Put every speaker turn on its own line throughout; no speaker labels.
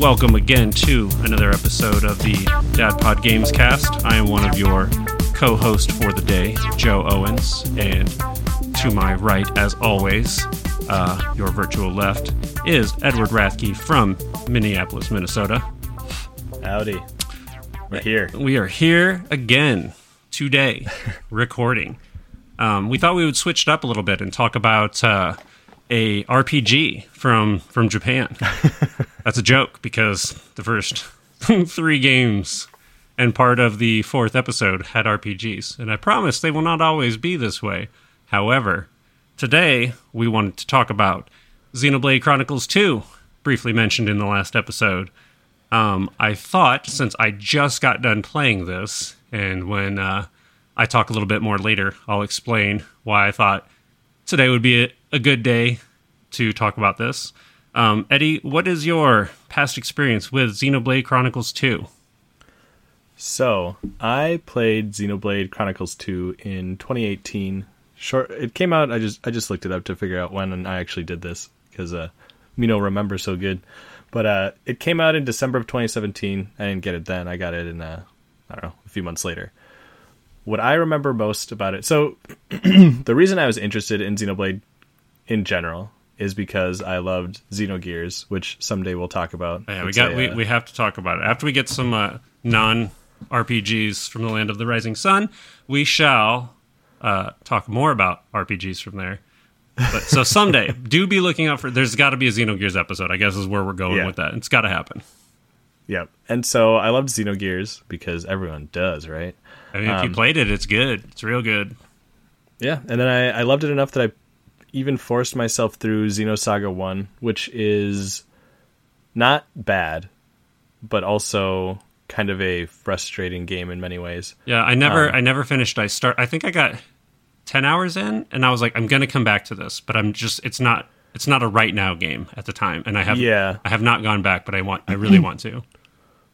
welcome again to another episode of the Dadpod Gamescast. I am one of your co hosts for the day, Joe Owens, and to my right, as always, uh, your virtual left, is Edward Rathke from Minneapolis, Minnesota.
Howdy. We're here.
We are here again today, recording. Um, we thought we would switch it up a little bit and talk about uh, a RPG from from Japan. That's a joke because the first three games and part of the fourth episode had RPGs, and I promise they will not always be this way. However, today we wanted to talk about Xenoblade Chronicles 2, briefly mentioned in the last episode. Um, I thought since I just got done playing this, and when uh, I talk a little bit more later, I'll explain why I thought today would be a, good day to talk about this. Um, Eddie, what is your past experience with Xenoblade Chronicles 2?
So, I played Xenoblade Chronicles 2 in 2018. Short it came out I just I just looked it up to figure out when I actually did this cuz uh Mino remembers so good. But uh it came out in December of 2017. I didn't get it then. I got it in uh I don't know, a few months later. What I remember most about it. So, the reason I was interested in Xenoblade in general is because I loved Xenogears, which someday we'll talk about.
Yeah, we got
a,
we,
uh,
we have to talk about it after we get some uh, non RPGs from the land of the rising sun. We shall uh, talk more about RPGs from there. But so someday, do be looking out for. There's got to be a Xenogears episode. I guess is where we're going
Yeah.
with that. It's got to happen.
Yep. And so I loved Xenogears because everyone does, right?
I mean, if you
Um,
played it, it's good. It's real good.
Yeah. And then I, I loved it enough that I even forced myself through Xenosaga 1, which is not bad, but also kind of a frustrating game in many ways.
Yeah, I never
Um,
I never finished. I start. I think I got ten hours in, and I was like, I'm gonna come back to this, but I'm just. It's not. It's not a right now game at the time, and I have.
Yeah.
I have not gone back, but I want. I really want to.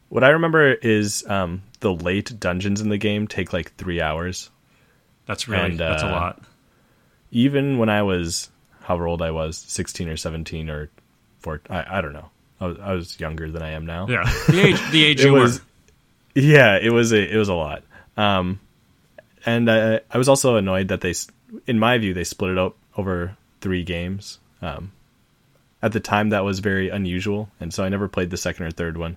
What I remember is um, the late dungeons in the game take like three hours.
That's really.
And,
that's a
uh,
lot.
Even when I was, however old I was, 16 or 17 or four, I, I don't know. I was, I was younger than I am now.
Yeah, the age. The age you
was
were.
yeah it was a it was a lot um and uh, i was also annoyed that they in my view they split it up over three games um at the time that was very unusual and so i never played the second or third one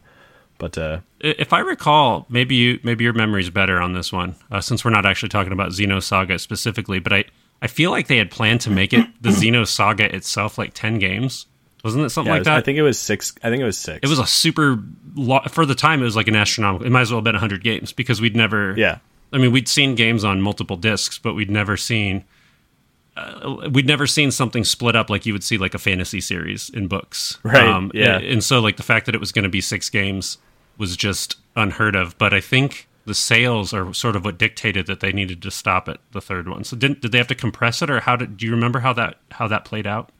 but uh
If I recall, maybe you maybe your memory's better on this one, uh, since we're not actually talking about Xenosaga specifically. But I I feel like they had planned to make it the Xenosaga itself like ten games. Wasn't it something
yeah,
like
it was-
that?
i think it was six i think it was six
It was a super lo- for the time. It was like an astronomical. It might as well have been hundred games because we'd never.
yeah
I mean, we'd seen games on multiple discs, but we'd never seen. Uh, we'd never seen something split up like you would see like a fantasy series in books, Um,
Right, yeah.
And, and so, like the fact that it was going to be six games was just unheard of. But I think the sales are sort of what dictated that they needed to stop at the third one. So, didn't did they have to compress it, or how did? Do you remember how that how that played out?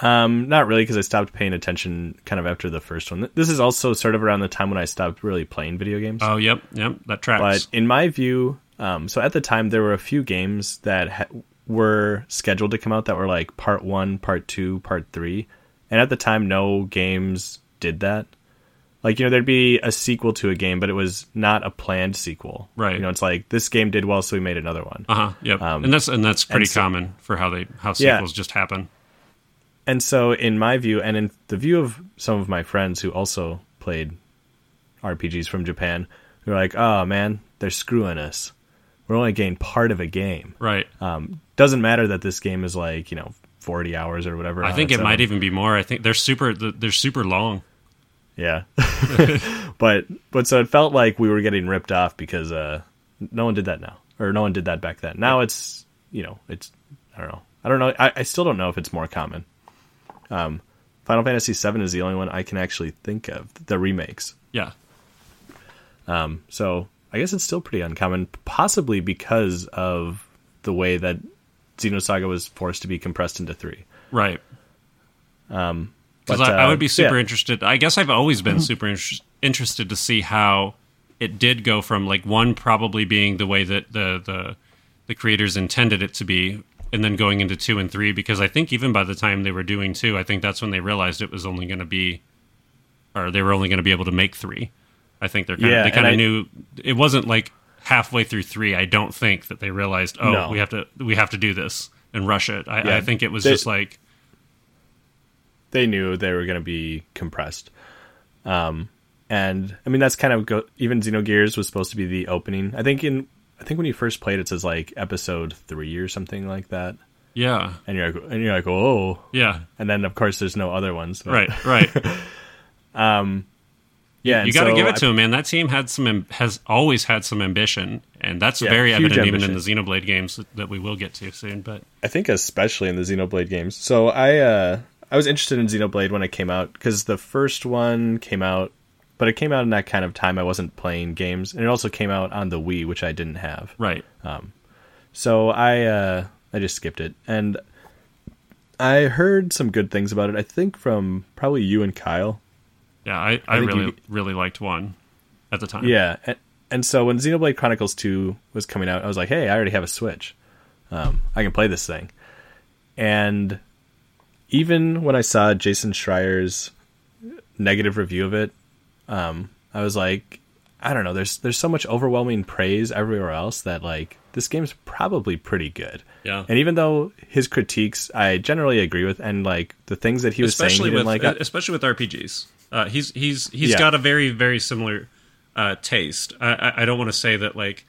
um not really because i stopped paying attention kind of after the first one this is also sort of around the time when i stopped really playing video games
Oh, yep, yep, that tracks.
But in my view, um, so at the time there were a few games that ha- were scheduled to come out that were like part one, part two, part three, and at the time no games did that. Like you know, there'd be a sequel to a game, but it was not a planned sequel.
Right.
You know, it's like this game did well, so we made another one.
Uh huh. Yep.
Um,
and that's and that's pretty
so-
common for how they how
Yeah.
sequels just happen.
And so, in my view, and in the view of some of my friends who also played RPGs from Japan, who are like, "Oh man, they're screwing us. We're only getting part of a game."
Right.
Um, doesn't matter that this game is like you know forty hours or whatever.
I think it might even be more. I think they're super. They're super long.
Yeah, but but so it felt like we were getting ripped off because uh, no one did that now, or no one did that back then. Now it's you know it's I don't know. I don't know. I, I still don't know if it's more common. Um, Final Fantasy VII is the only one I can actually think of the remakes.
Yeah.
Um, so I guess it's still pretty uncommon, possibly because of the way that Xenosaga was forced to be compressed into three.
Right.
Um,
Because I, I
uh,
would be super
yeah.
interested. I guess I've always been super inter- interested to see how it did go from like one probably being the way that the the the creators intended it to be, and then going into two and three. Because I think even by the time they were doing two, I think that's when they realized it was only going to be or they were only going to be able to make three. I think they're kind
Yeah,
of, they kind of
I-
knew it wasn't like halfway through three. I don't think that they realized, oh,
No.
we have to we have to do this and rush it. I,
Yeah,
I think it was
they-
just like
they knew they were going to be compressed. Um, and I mean that's kind of go- even Xenogears was supposed to be the opening. I think in I think when you first played it says like episode three or something like that,
yeah,
and you're like, and you're like, oh,
yeah,
and then of course there's no other ones. but-
right, right.
Yeah,
you got to give it to him, man. That team had some has always had some ambition, and that's
Yeah,
very evident even in the. Xenoblade games that, that we will get to soon. But
I think especially in the Xenoblade games. So I uh I was interested in Xenoblade when it came out because the first one came out, but it came out in that kind of time I wasn't playing games, and it also came out on the Wii, which I didn't have.
right,
So I uh I just skipped it, and I heard some good things about it. I think from probably you and Kyle.
yeah, I, I,
think
really
you-
really liked one at the time.
Yeah, and, and so when Xenoblade Chronicles Two was coming out, I was like, hey, I already have a Switch. Um, I can play this thing. And even when I saw Jason Schreier's negative review of it, um, I was like, I don't know. There's there's so much overwhelming praise everywhere else that like this game's probably pretty good.
Yeah.
And even though his critiques I generally agree with, and like the things that he was
especially
saying,
with
like, I-
especially with RPGs. Uh, he's he's he's
Yeah.
got a very very similar uh, taste. I, I, I don't want to say that like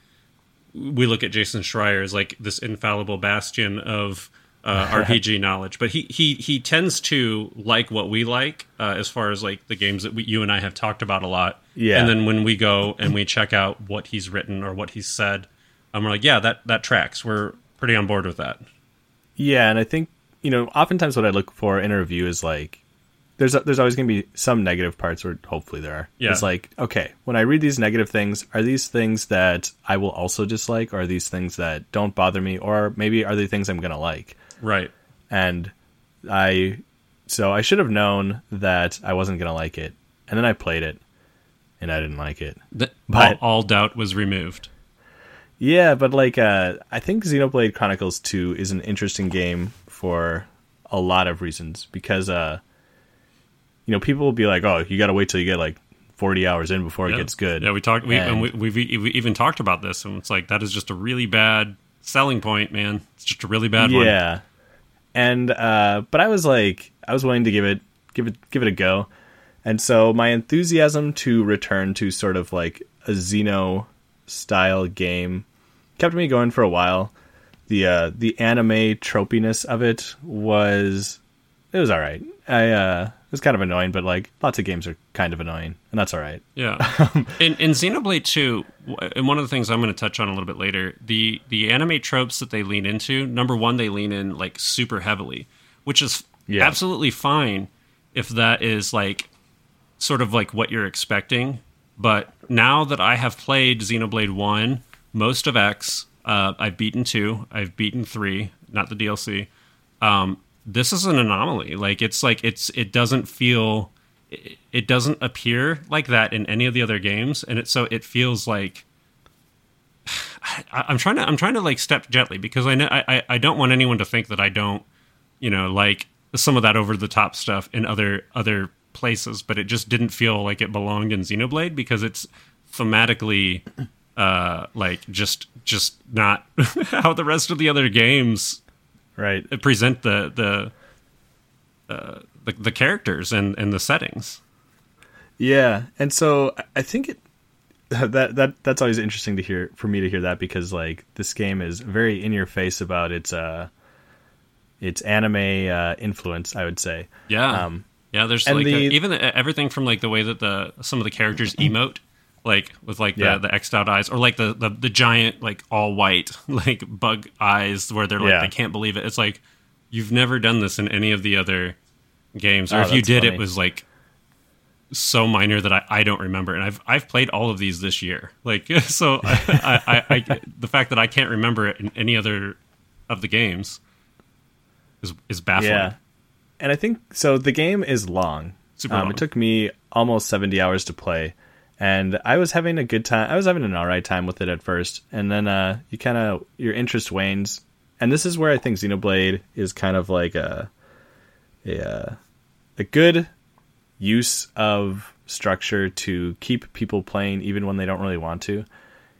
we look at Jason Schreier as like this infallible bastion of uh, RPG knowledge, but he he he tends to like what we like uh, as far as like the games that we, you and I have talked about a lot.
Yeah.
and then when we go and we check out what he's written or what he's said, um, we're like, yeah, that that tracks. We're pretty on board with that.
Yeah, and I think you know, oftentimes what I look for in a review is like, there's there's always going to be some negative parts, or hopefully there are.
Yeah.
It's like, okay, when I read these negative things, are these things that I will also dislike, or are these things that don't bother me, or maybe are they things I'm going to like?
Right.
And I, so I should have known that I wasn't going to like it, and then I played it, and I didn't like it.
That,
But-
all, all doubt was removed.
Yeah, but like uh I think Xenoblade Chronicles 2 is an interesting game for a lot of reasons because uh you know, people will be like, "Oh, you got to wait till you get like 40 hours in before it gets good."
Yeah, we talked, we, and,
And-
we, we've, we even talked about this, and it's like that is just a really bad selling point, man. It's just a really bad one.
yeah. And uh but I was like I was willing to give it give it give it a go. And so my enthusiasm to return to sort of like a Xeno style game kept me going for a while. The uh the anime tropiness of it was it was all right. I uh was kind of annoying, but like lots of games are kind of annoying, and that's all right.
Yeah. in, in Xenoblade 2, and one of the things I'm going to touch on a little bit later, the the anime tropes that they lean into, number one, they lean in like super heavily, which is
Yeah.
absolutely fine if that is like sort of like what you're expecting. But now that I have played Xenoblade 1, most of X, uh, I've beaten 2, I've beaten 3, not the DLC. Um, this is an anomaly. Like it's like it's it doesn't feel it, doesn't appear like that in any of the other games, and it so it feels like I, I'm trying to I'm trying to like step gently because I know I- I don't want anyone to think that I don't you know like some of that over the top stuff in other other places, but it just didn't feel like it belonged in Xenoblade because it's thematically uh like just just not how the rest of the other games
Right.
present the the uh, the, the characters and, and the settings.
Yeah, and so I- think it that that that's always interesting to hear for me to hear that because like this game is very in your face about its uh its anime uh, influence. I would say.
Yeah,
Um,
yeah. There's like
the-
a, even the, everything from like the way that the some of the characters emote, like with like the
Yeah.
the xed out eyes, or like the, the the giant like all white like bug eyes where they're like
Yeah.
they can't believe it. It's like you've never done this in any of the other games, or
Oh,
if you did,
funny.
it was like so minor that I, I don't remember. And I've I've played all of these this year. Like so, I, I, I, I the fact that I can't remember it in any other of the games is is baffling.
Yeah, and I think so. The game is long.
Super
um,
long.
It took me almost seventy hours to play, and I was having a good time. I was having an alright time with it at first, and then uh, you kind of your interest wanes. And this is where I think Xenoblade is kind of like a a uh, a good use of structure to keep people playing even when they don't really want to.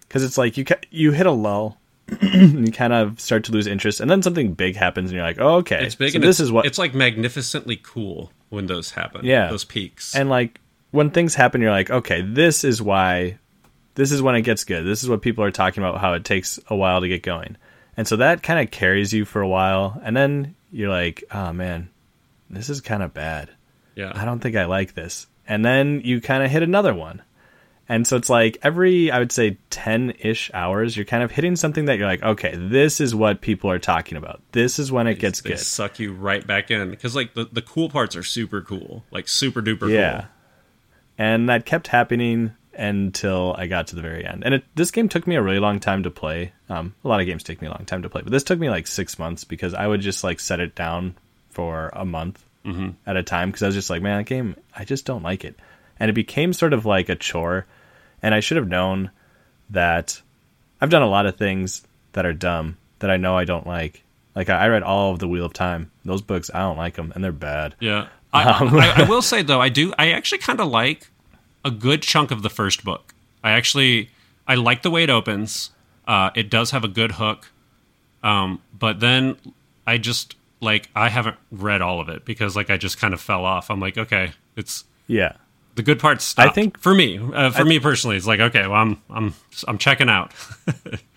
Because it's like you ca- you hit a lull, and you kind of start to lose interest, and then something big happens, and you're like, oh, okay,
It's big
so this
it's,
is what
it's like magnificently cool when those happen.
Yeah.
Those peaks.
and like when things happen you're like okay this is why this is when it gets good. This is what people are talking about how it takes a while to get going. And so that kind of carries you for a while and then you're like oh man this is kind of bad.
Yeah.
i don't think i like this. And then you kind of hit another one. And so it's like every i would say 10-ish hours you're kind of hitting something that you're like okay this is what people are talking about. This is when it gets
they
good.
suck you right back in. Because like the, the cool parts are super cool like super duper
Yeah.
cool
And that kept happening until I got to the very end. And it, this game took me a really long time to play. Um, a lot of games take me a long time to play, but this took me like six months because I would just like set it down for a month at a time because I was just like, man, that game, I just don't like it. And it became sort of like a chore. And I should have known that I've done a lot of things that are dumb that I know I don't like. Like I I read all of the Wheel of Time. Those books, I don't like them, and they're bad.
Yeah. I,
Um,
I, I will say though, I do. I actually kind of like a good chunk of the first book. I actually I like the way it opens. Uh, it does have a good hook, um, but then I just like I haven't read all of it because like I just kind of fell off. I'm like, okay, it's
Yeah.
the good parts. I
think-
for me, uh, for me personally, it's like okay, well, I'm I'm I'm checking out.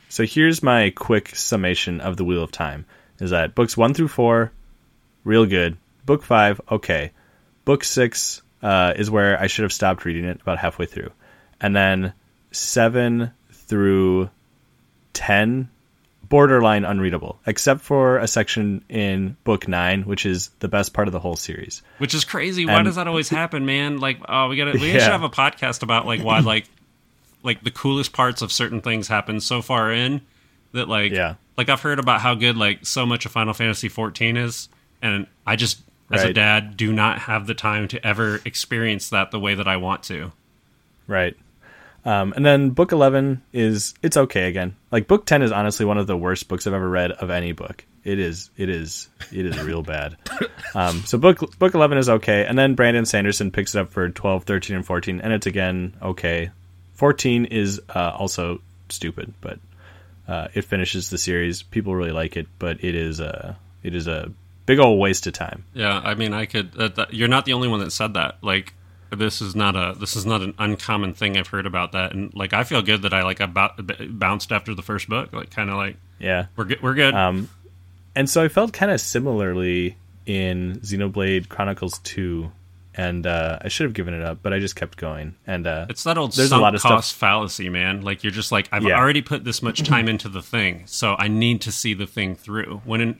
So here's my quick summation of the Wheel of Time: is that books one through four, real good. Book five, okay. Book six uh, is where I should have stopped reading it about halfway through, and then seven through ten, borderline unreadable, except for a section in book nine, which is the best part of the whole series.
Which is crazy. Why does that always happen, man? Like, oh, we gotta we
Yeah.
should have a podcast about like why like like the coolest parts of certain things happen so far in that like
Yeah.
like I've heard about how good like so much of Final Fantasy 14 is, and I just as a dad do not have the time to ever experience that the way that I want to.
Right. Um, and then book 11 is it's okay again. Like book 10 is honestly one of the worst books I've ever read of any book. It is it is it is real bad. Um, so book book 11 is okay and then Brandon Sanderson picks it up for 12, 13 and 14 and it's again okay. 14 is uh, also stupid, but uh, it finishes the series. People really like it, but it is a it is a big old waste of time.
Yeah, I mean, I could. Uh, that, you're not the only one that said that. Like, this is not a this is not an uncommon thing I've heard about that, and like I feel good that I like about bounced after the first book. Like, kind of like
Yeah.
we're good. We're good.
Um, and so I felt kind of similarly in Xenoblade Chronicles 2, and uh, I should have given it up, but I just kept going. And uh,
It's that old
there's a
sunk
lot of
cost
stuff-
fallacy, man. Like you're just like I've
Yeah.
already put this much time into the thing, so I need to see the thing through. When in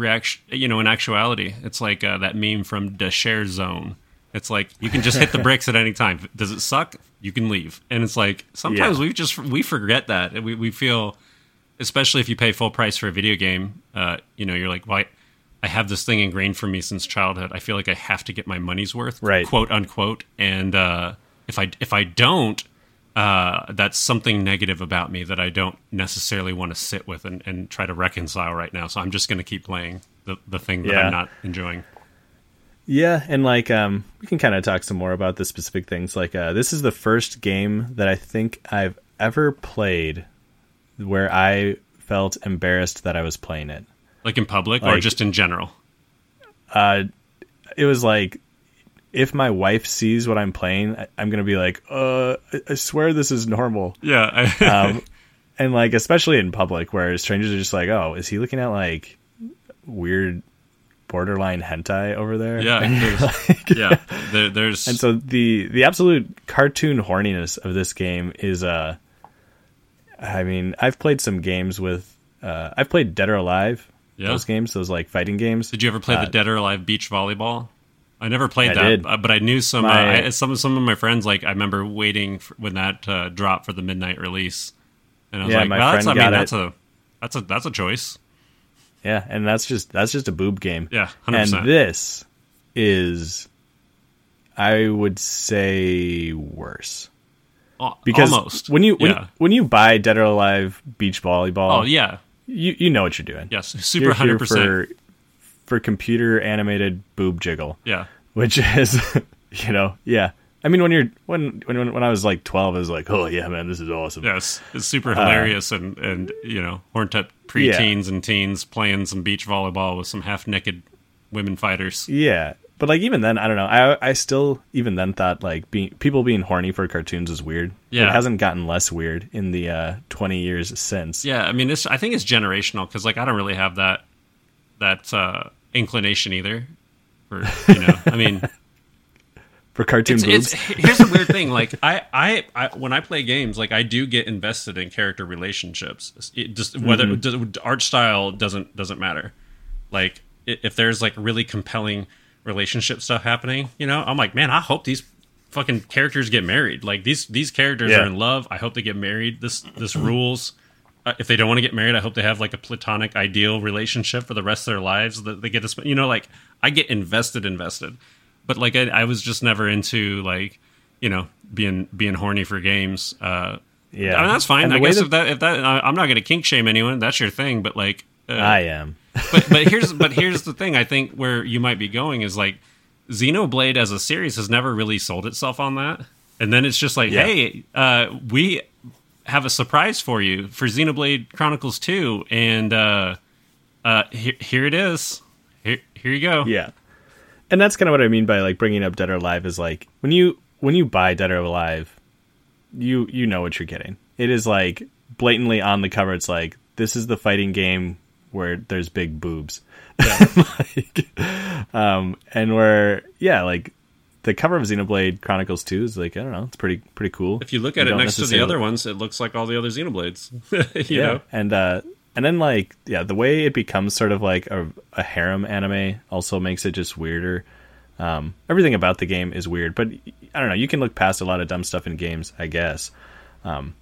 reaction, you know, in actuality, it's like uh, that meme from the share zone. It's like you can just hit the bricks at any time. Does it suck? You can leave. And it's like sometimes
Yeah.
we just we forget that. And We we feel, especially if you pay full price for a video game. Uh, you know, you're like, why? I have this thing ingrained for me since childhood. I feel like I have to get my money's worth,
Right.
quote unquote. And uh, if I if I don't, uh, that's something negative about me that I don't necessarily want to sit with and, and try to reconcile right now. So I'm just going to keep playing the the thing that
Yeah.
I'm not enjoying.
yeah, and like um, we can kind of talk some more about the specific things. Like uh, this is the first game that I think I've ever played where I felt embarrassed that I was playing it.
Like in public or just in general.
Uh, it was like if my wife sees what I'm playing, I- I'm gonna be like, uh, I- I swear this is normal.
Yeah. I,
um, and like especially in public where strangers are just like oh is he looking at like weird borderline hentai over there
yeah. there's- yeah. There, there's
and so the the absolute cartoon horniness of this game is uh i mean i've played some games with uh i've played dead or alive
Yeah.
those games those like fighting games
Did you ever play
Uh,
the Dead or Alive beach volleyball? I never played
I
that,
did.
uh, but I knew some.
My-
uh, I, some some of my friends like I remember waiting for, when that uh, dropped for the midnight release, and I was
Yeah,
like,
my
well, that's, I mean,
got
that's a that's a that's a choice.
yeah and that's just that's just a boob game
Yeah, hundred
and
percent.
this is i would say worse because
almost
when you when,
yeah.
when you buy Dead or Alive beach volleyball,
oh yeah,
you you know what you're doing.
yes, super hundred percent.
For computer animated boob jiggle,
Yeah,
which is You know, yeah. I mean, when you're when when when I was like twelve, I was like, oh yeah, man, this is awesome.
Yes, it's super hilarious and and you know, horned up preteens and teens playing some beach volleyball with some half naked women fighters.
Yeah, but like even then, I don't know. I I still even then thought like being people being horny for cartoons is weird.
Yeah.
it hasn't gotten less weird in the uh, twenty years since.
Yeah, I mean, it's I think it's generational because like I don't really have that that uh, inclination either. For you know, I mean,
For cartoon
it's,
boobs,
it's here's the weird thing. Like I, I, I, when I play games, like I do get invested in character relationships. It just whether
Mm-hmm.
d- art style doesn't doesn't matter. Like if there's like really compelling relationship stuff happening, you know, I'm like, man, I hope these fucking characters get married. Like these these characters
Yeah.
are in love. I hope they get married. This this rules. Uh, if they don't want to get married, I hope they have like a platonic ideal relationship for the rest of their lives that they get to spend. You know, like I get invested, invested. But like I, I was just never into like you know being being horny for games. Uh,
yeah,
I mean, that's fine. I guess
that-
if that if that I, I'm not going to kink shame anyone. That's your thing. But like, uh,
I am.
but but here's but here's the thing. I think where you might be going is like Xenoblade as a series has never really sold itself on that. And then it's just like,
Yeah.
hey, uh, we have a surprise for you for Xenoblade Chronicles 2 and uh uh here, here it is. Here here you go.
Yeah, and that's kind of what I mean by like bringing up Dead or Alive is like when you when you buy Dead or Alive, you you know what you're getting. It is like blatantly on the cover. It's like this is the fighting game where there's big boobs, like, um, and where yeah, like the cover of Xenoblade Chronicles Two is like I don't know, it's pretty pretty cool.
If you look at it
don't
next to the other ones, it looks like all the other Xenoblades. you
yeah,
know?
and uh, and then like yeah, the way it becomes sort of like a, a harem anime also makes it just weirder. Um, everything about the game is weird, but I don't know. You can look past a lot of dumb stuff in games, I guess. Um,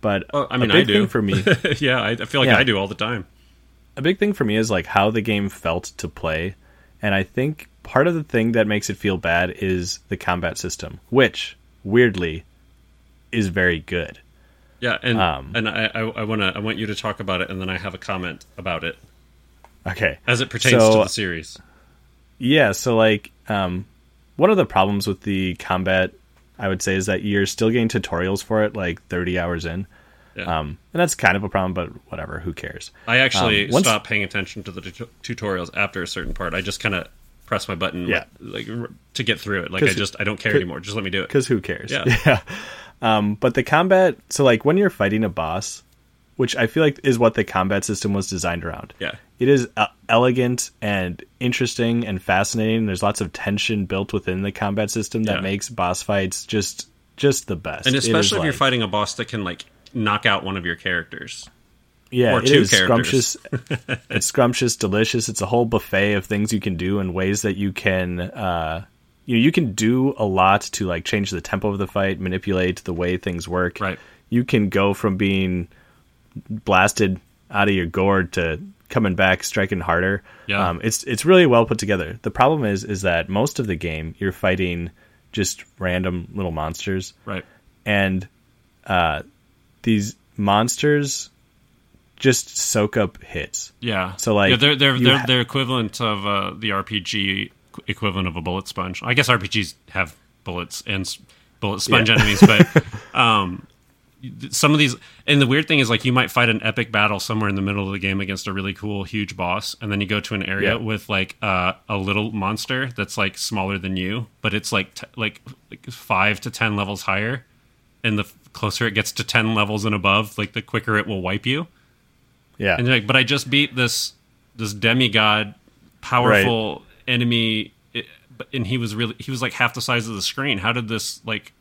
but
Well, I mean,
a
I do.
thing for me,
yeah, I, I feel like
Yeah.
I do all the time.
a big thing for me is like how the game felt to play, and I think part of the thing that makes it feel bad is the combat system, which weirdly is very good.
Yeah, and
Um,
and I I, I want to I want you to talk about it, and then I have a comment about it
Okay,
as it pertains
So-
to the series.
Yeah, so like um one of the problems with the combat I would say is that you're still getting tutorials for it like 30 hours in.
Yeah.
Um and that's kind of a problem but whatever, who cares.
I actually
um, once-
stopped paying attention to the tut- tutorials after a certain part. I just kind of press my button,
Yeah.
like, like, r- to get through it. Like I just I don't care anymore. Just let me do it.
Cuz who cares?
Yeah.
yeah. Um but the combat so like when you're fighting a boss, which I feel like is what the combat system was designed around.
Yeah,
It is uh, elegant and interesting and fascinating. There's lots of tension built within the combat system that
Yeah.
makes boss fights just just the best.
and especially if you're fighting a boss that can like knock out one of your characters.
Yeah,
Or
it
two
is
characters.
scrumptious. it's scrumptious, delicious. It's a whole buffet of things you can do and ways that you can, uh, you know, you can do a lot to like change the tempo of the fight, manipulate the way things work.
Right.
You can go from being blasted out of your gourd to coming back, striking harder.
Yeah.
Um, it's it's really well put together. The problem is is that most of the game you're fighting just random little monsters
Right.
and uh, these monsters just soak up hits.
Yeah.
So, like,
yeah, they're they're they're,
ha-
they're equivalent of uh, the RPG equivalent of a bullet sponge. I guess RPGs have bullets and bullet sponge
Yeah.
enemies, but um, some of these and the weird thing is like you might fight an epic battle somewhere in the middle of the game against a really cool huge boss, and then you go to an area
Yeah.
with like uh, a little monster that's like smaller than you, but it's like t- like like five to ten levels higher, and the closer it gets to ten levels and above, like the quicker it will wipe you.
Yeah,
And you're like, but I just beat this this demigod, powerful enemy, it, but- and he was really he was like half the size of the screen. How did this like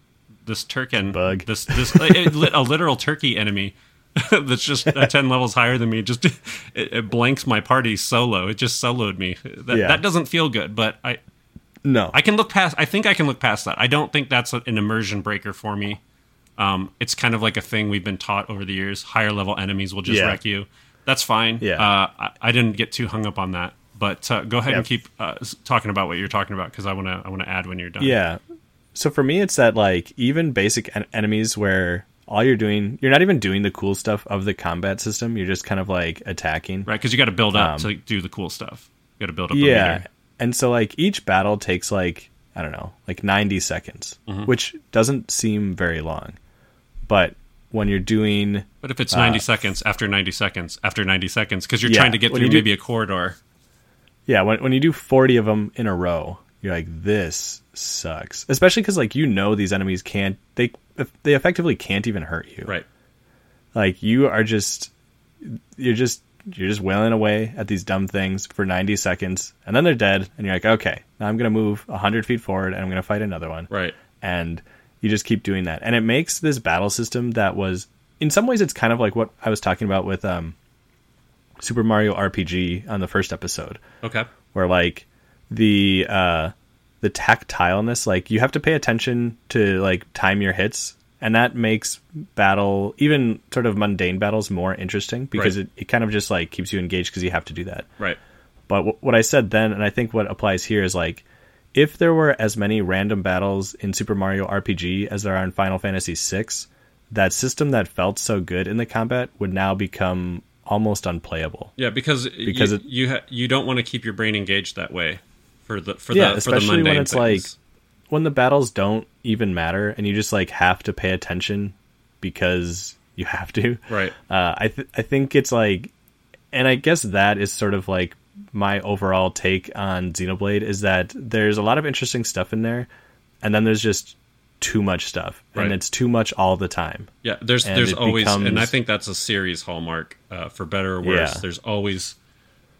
this turkin
Bug.
this this lit- a literal turkey enemy that's just uh, ten levels higher than me just it, it blanks my party solo. It just soloed me. That,
Yeah.
that doesn't feel good, but I
no,
I can look past. I think I can look past that. I don't think that's an immersion breaker for me. Um, it's kind of like a thing we've been taught over the years. Higher level enemies will just
Yeah.
wreck you. That's fine.
Yeah.
Uh, I, I didn't get too hung up on that. But uh, go ahead and keep uh, talking about what you're talking about because I want to. I want to add when you're done.
yeah. So for me, it's that like even basic en- enemies where all you're doing, you're not even doing the cool stuff of the combat system. You're just kind of like attacking.
Right, because you got to build up
Um,
to do the cool stuff. You got to build up.
Yeah. And so like each battle takes like I don't know, like 90 seconds,
Mm-hmm.
which doesn't seem very long. But when you're doing
But if it's 90 seconds after 90 seconds after 90 seconds, because you're
Uh, Yeah,
trying to get through
do-
maybe a corridor.
Yeah, when when you do 40 of them in a row, you're like this sucks. Especially cuz like you know these enemies can't they they effectively can't even hurt you.
Right.
Like you are just you're just you're just wailing away at these dumb things for 90 seconds and then they're dead and you're like, "Okay, now I'm going to move 100 feet forward and I'm going to fight another one."
Right.
and you just keep doing that and it makes this battle system that was in some ways it's kind of like what i was talking about with um super mario rpg on the first episode
Okay.
where like the uh the tactileness like you have to pay attention to like time your hits and that makes battle even sort of mundane battles more interesting because
Right.
it, it kind of just like keeps you engaged because you have to do that
Right.
but w- what I said then, and I think what applies here is like, if there were as many random battles in Super Mario RPG as there are in Final Fantasy VI, that system that felt so good in the combat would now become almost unplayable.
Yeah, because
Because
you
it-
you, ha- you don't want to keep your brain engaged that way for the for
Yeah,
the for the
especially when
mundane
it's
things.
When the battles don't even matter and you just like have to pay attention because you have to.
right.
Uh, I th- I think it's like, and I guess that is sort of like my overall take on Xenoblade is that there's a lot of interesting stuff in there, and then there's just too much stuff,
Right.
and it's too much all the time.
Yeah, there's
and
there's always, and I think that's a series hallmark, uh, for better or worse.
Yeah.
There's always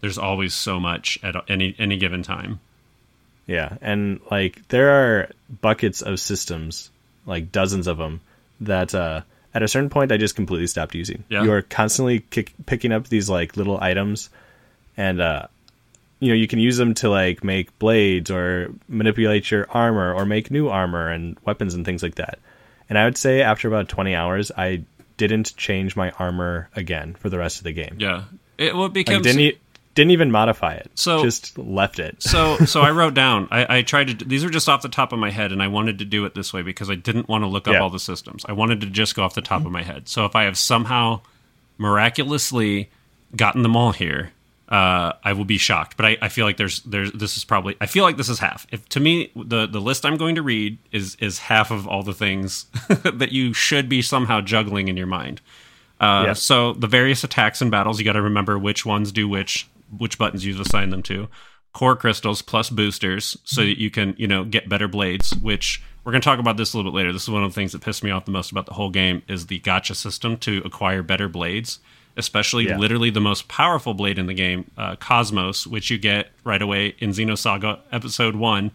there's always so much at any any given time.
Yeah, and like there are buckets of systems, like dozens of them, that uh, at a certain point I just completely stopped using.
Yeah.
You are constantly kick- picking up these like little items, and uh, you know you can use them to like make blades or manipulate your armor or make new armor and weapons and things like that. And I would say after about twenty hours, I didn't change my armor again for the rest of the game.
Yeah, it well, it
Like,
becomes
didn't e- didn't even modify it.
So-
just left it.
so so I wrote down. I, I tried to. These are just off the top of my head, and I wanted to do it this way because I didn't want to look up
Yeah.
all the systems. I wanted to just go off the top of my head. So if I have somehow miraculously gotten them all here, uh, I will be shocked. But I, I feel like there's there's this is probably I feel like this is half. If to me the the list I'm going to read is is half of all the things that you should be somehow juggling in your mind. Uh,
Yeah.
So the various attacks and battles, you got to remember which ones do which, which buttons you've assigned them to. Core crystals plus boosters, so that you can you know get better blades. Which we're going to talk about this a little bit later. This is one of the things that pissed me off the most about the whole game is the gacha system to acquire better blades, especially
Yeah.
literally the most powerful blade in the game, uh, KOS-MOS, which you get right away in Xenosaga Episode One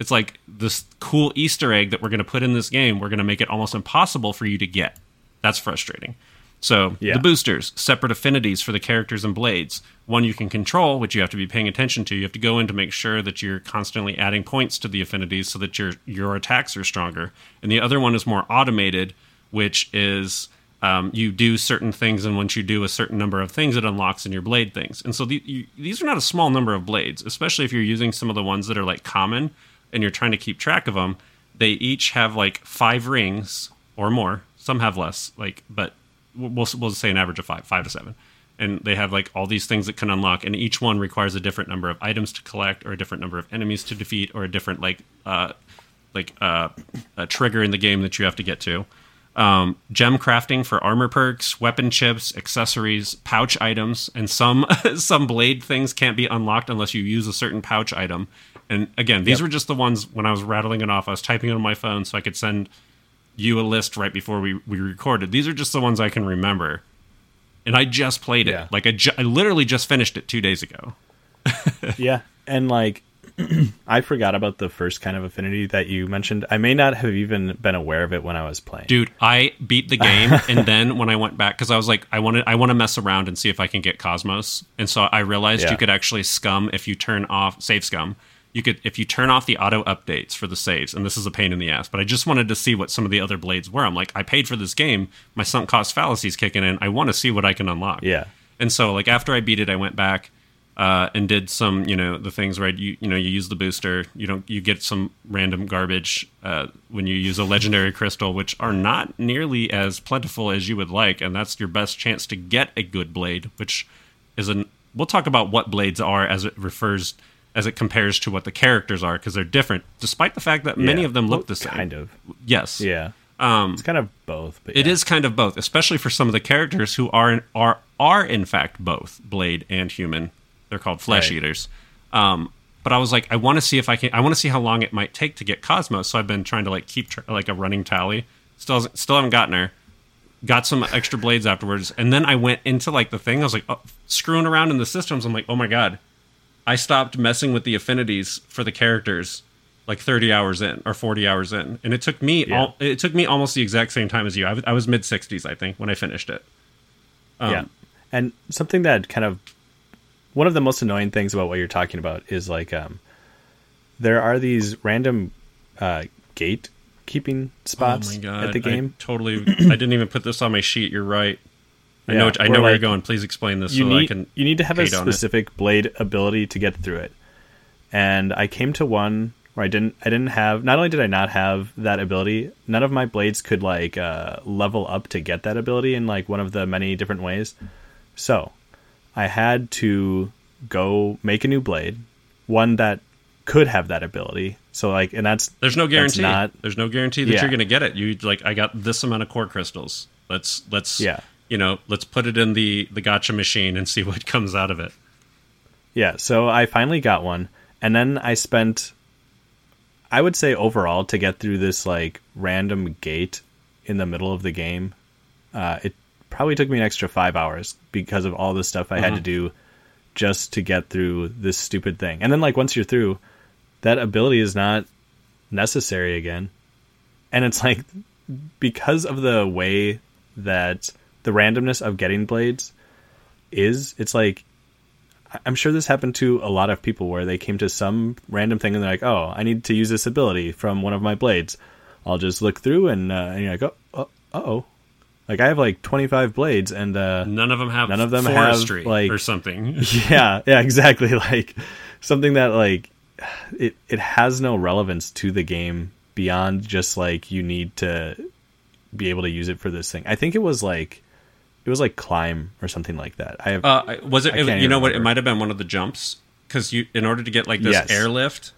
it's like this cool Easter egg that we're going to put in this game. We're going to make it almost impossible for you to get. That's frustrating. So
Yeah.
the boosters, separate affinities for the characters and blades. One you can control, which you have to be paying attention to. You have to go in to make sure that you're constantly adding points to the affinities so that your your attacks are stronger. And the other one is more automated, which is um, you do certain things, and once you do a certain number of things, it unlocks in your blade things. And so the, you, these are not a small number of blades, especially if you're using some of the ones that are like common and you're trying to keep track of them. They each have like five rings or more. Some have less, like, but we'll we'll say an average of five, five to seven. And they have like all these things that can unlock, and each one requires a different number of items to collect, or a different number of enemies to defeat, or a different like uh, like uh, a trigger in the game that you have to get to. Um, gem crafting for armor perks, weapon chips, accessories, pouch items, and some some blade things can't be unlocked unless you use a certain pouch item. And again, these
Yep.
were just the ones when I was rattling it off. I was typing it on my phone so I could send you a list right before we, we recorded. These are just the ones I can remember. And I just played it. Like I, ju- I literally just finished it two days ago.
yeah and like i forgot about the first kind of affinity that you mentioned i may not have even been aware of it when i was playing
Dude, I beat the game, and then when I went back, because I was like, I want to, I want to mess around and see if I can get KOS-MOS, and so I realized
Yeah.
you could actually scum if you turn off save scum. You could if you turn off the auto updates for the saves, and this is a pain in the ass. But I just wanted to see what some of the other blades were. I'm like, I paid for this game, my sunk cost fallacy's kicking in. I want to see what I can unlock.
yeah
And so, like after I beat it, I went back uh, and did some, you know, the things right you, you know, you use the booster. You don't, you get some random garbage uh, when you use a legendary crystal, which are not nearly as plentiful as you would like, and that's your best chance to get a good blade. Which is an. We'll talk about what blades are as it refers as it compares to what the characters are because they're different, despite the fact that many of them look the same.
Kind of.
Yes.
Yeah.
Um,
It's kind of both. But
It
yeah.
is kind of both, especially for some of the characters who are are are in fact both blade and human. They're called flesh
Right.
eaters. Um, but I was like, I want to see if I can. I want to see how long it might take to get KOS-MOS. So I've been trying to like keep tr- like a running tally. Still, still haven't gotten her. Got some extra blades afterwards, and then I went into like the thing. I was like oh, screwing around in the systems. I'm like, oh my god, I stopped messing with the affinities for the characters like 30 hours in or 40 hours in and it took me
Yeah.
all, it took me almost the exact same time as you i was, was mid 60s i think when i finished it Um,
yeah. And something that kind of one of the most annoying things about what you're talking about is like um there are these random uh gate keeping spots
oh my god
at the game.
I totally i didn't even put this on my sheet you're right i
Yeah,
know i
where,
know where you're going please explain this
you
so
need
i can
you need to have a
hate on it.
specific blade ability to get through it. And I came to one where I didn't I didn't have not only did I not have that ability, none of my blades could like uh, level up to get that ability in like one of the many different ways. So I had to go make a new blade, one that could have that ability. So like and that's
there's no guarantee
not
there's no guarantee that
Yeah.
you're gonna get it you like i got this amount of core crystals let's let's
Yeah.
you know let's put it in the the gacha machine and see what comes out of it
Yeah, so I finally got one, and then I spent, I would say overall, to get through this like random gate in the middle of the game, uh, it probably took me an extra five hours because of all the stuff I had to do just to get through this stupid thing. And then like once you're through, that ability is not necessary again, and it's like because of the way that the randomness of getting blades is, it's like I'm sure this happened to a lot of people where they came to some random thing and they're like, "Oh, I need to use this ability from one of my blades." I'll just look through and, uh, and you're like, "Oh, uh oh." Like I have like 25 blades and uh
none of them have
None of them have,
forestry
like-
or something
yeah, yeah, exactly like something that like it it has no relevance to the game beyond just like you need to be able to use it for this thing. I think it was like it was like climb or something like that. I have
Uh, was it?
I can't
you know
even
what? It might have been one of the jumps because you, in order to get like this
Yes.
airlift,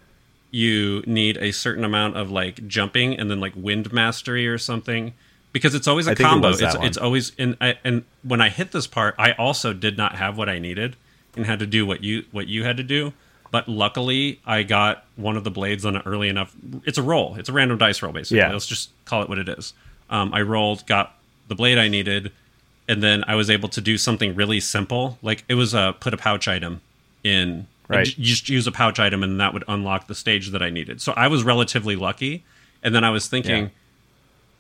you need a certain amount of like jumping and then like wind mastery or something. Because it's always a
I think it
combo. It's it's always and I, and when I hit this part, I also did not have what I needed and had to do what you what you had to do. But luckily, I got one of the blades on it early enough. It's a roll. It's a random dice roll, basically.
Yeah.
Let's just call it what it is. Um, I rolled, got the blade I needed, and then I was able to do something really simple. Like it was a put a pouch item in.
Right.
You just use a pouch item, and that would unlock the stage that I needed. So I was relatively lucky. And then I was thinking,
Yeah.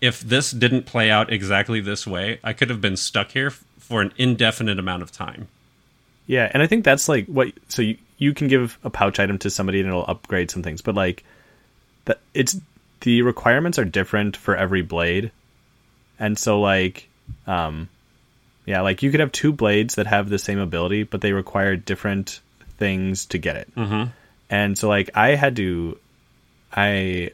If this didn't play out exactly this way, I could have been stuck here f- for an indefinite amount of time.
Yeah, and I think that's like what so you you can give a pouch item to somebody and it'll upgrade some things, but like that it's the requirements are different for every blade. And so like um yeah, like you could have two blades that have the same ability, but they require different things to get it.
Mhm.
And so like I had to I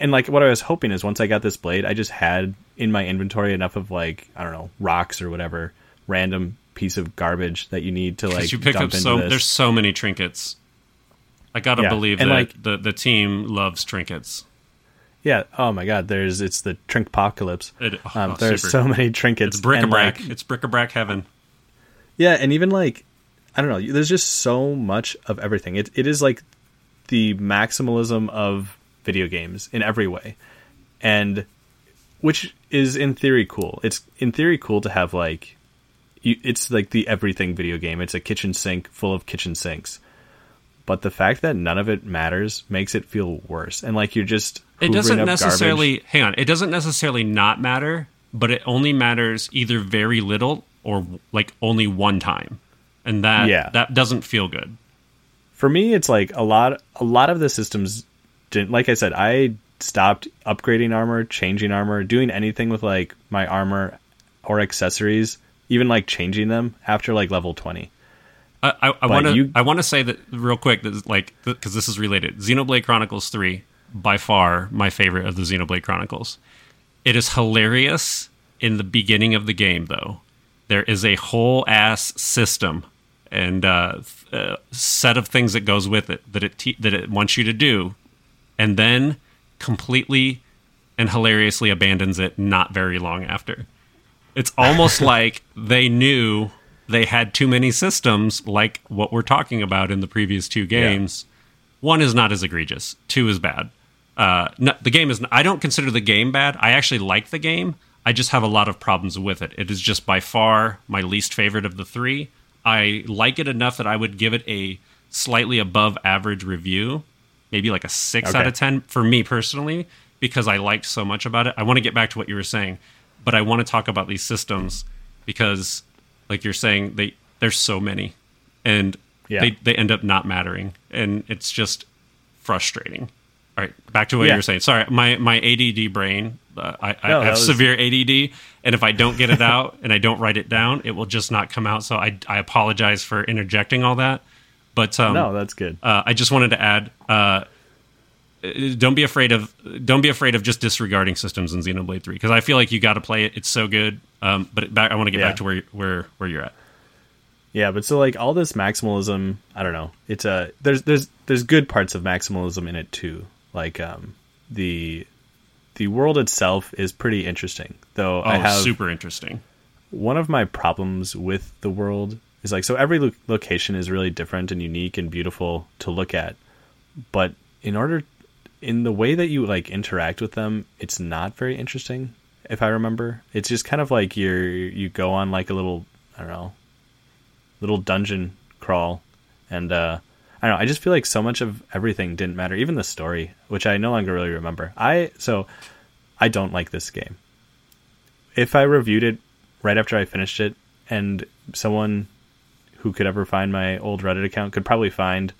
and like what I was hoping is once I got this blade, I just had in my inventory enough of like I don't know rocks or whatever random piece of garbage that you need to like
Because you pick up so
this.
there's so many trinkets. I gotta
Yeah,
believe
and,
that
like-
the the team loves trinkets.
Yeah. Oh my God. There's it's the trinkpocalypse.
It, oh,
Um, there's
super.
so many trinkets.
It's bric-a-brac.
like,
it's bric-a-brac heaven.
yeah, and even like I don't know. There's just so much of everything. It it is like the maximalism of video games in every way, and which is in theory cool. It's in theory cool to have like you, it's like the everything video game. It's a kitchen sink full of kitchen sinks. But the fact that none of it matters makes it feel worse. And like you're just
It doesn't necessarily
garbage.
hang on. It doesn't necessarily not matter, but it only matters either very little or like only one time, and that
Yeah.
that doesn't feel good.
for me it's like a lot a lot of the systems didn't like i said i stopped upgrading armor changing armor doing anything with like my armor or accessories even like changing them after like level 20
I, want to I want to say that real quick that like because this is related. Xenoblade Chronicles Three, by far my favorite of the Xenoblade Chronicles. It is hilarious in the beginning of the game, though. There is a whole ass system, and uh, uh, set of things that goes with it that it te- that it wants you to do, and then completely and hilariously abandons it not very long after. It's almost like they knew they had too many systems, like what we're talking about in the previous two games. One is not as egregious. Two is bad. Uh, no, the game is. I don't consider the game bad. I actually like the game. I just have a lot of problems with it. It is just by far my least favorite of the three. I like it enough that I would give it a slightly above average review, maybe like a six
Okay.
out of ten for me personally, because I liked so much about it. I want to get back to what you were saying, but I want to talk about these systems because, like you're saying, they there's so many, and
Yeah.
they they end up not mattering, and it's just frustrating. All right, back to what
Yeah.
you were saying. Sorry, my my ADD brain. Uh, I, I
No, that
have
was-
severe ADD, and if I don't get it out and I don't write it down, it will just not come out. So I I apologize for interjecting all that. But um,
no, that's good.
uh, I just wanted to add. Uh, uh, don't be afraid of don't be afraid of just disregarding systems in Xenoblade Three because I feel like you got to play it. It's so good. Um, but back, I want to get
Yeah.
back to where where where you're at.
Yeah, but so like all this maximalism, I don't know. It's a there's there's there's good parts of maximalism in it too. Like um the the world itself is pretty interesting. Though
Oh,
I have
super interesting.
one of my problems with the world is like so every lo- location is really different and unique and beautiful to look at. But in order in the way that you like interact with them, it's not very interesting if I remember. It's just kind of like you're you go on like a little I don't know little dungeon crawl and uh I don't know, I just feel like so much of everything didn't matter, even the story, which I no longer really remember. I so I don't like this game. If I reviewed it right after I finished it and someone who could ever find my old Reddit account could probably find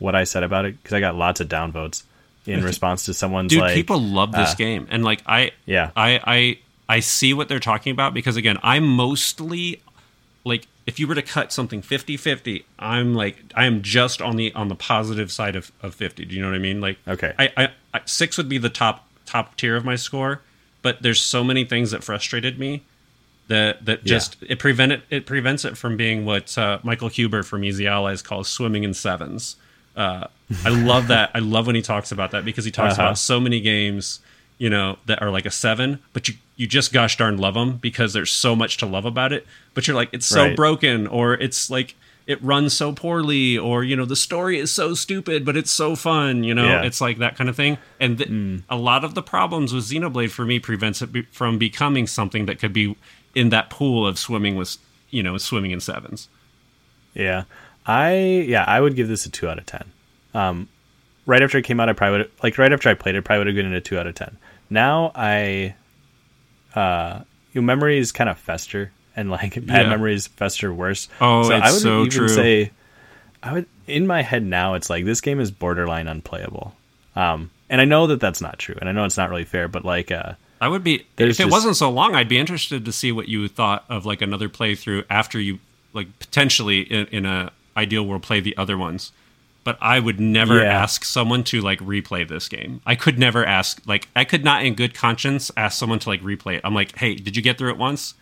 what I said about it because I got lots of downvotes in response to someone's
Dude,
like
people love this
uh,
game, and like I,
Yeah.
I, I, I see what they're talking about because again, I'm mostly like if you were to cut something 50-50, I'm like I am just on the on the positive side of, of 50. Do you know what I mean? Like
Okay.
I, I, I six would be the top top tier of my score, but there's so many things that frustrated me that that
Yeah.
just it prevented it prevents it from being what uh, Michael Huber from Easy Allies calls swimming in sevens. Uh, I love that. I love when he talks about that because he talks
Uh-huh.
about so many games, you know, that are like a seven, but you you just gosh darn love them because there's so much to love about it. But you're like, it's so
Right.
broken, or it's like it runs so poorly, or you know, the story is so stupid, but it's so fun. You know,
Yeah.
it's like that kind of thing. And th- a lot of the problems with Xenoblade for me prevents it be- from becoming something that could be in that pool of swimming with, you know, swimming in sevens.
Yeah, I yeah I would give this a two out of ten. Um, right after it came out, I probably would like right after I played it, probably would have given it a two out of ten. Now I, uh, your memories kind of fester, and like bad
Yeah.
memories fester worse.
Oh,
I
it's
would
so
even
true.
say, I would in my head now it's like this game is borderline unplayable. Um, and I know that that's not true, and I know it's not really fair, but like, uh,
I would be
There's
if it
just-
wasn't so long. I'd be interested to see what you thought of like another playthrough after you like potentially in, in a ideal world play the other ones. But I would never
Yeah.
ask someone to like replay this game. I could never ask like I could not in good conscience ask someone to like replay it. I'm like, hey, did you get through it once?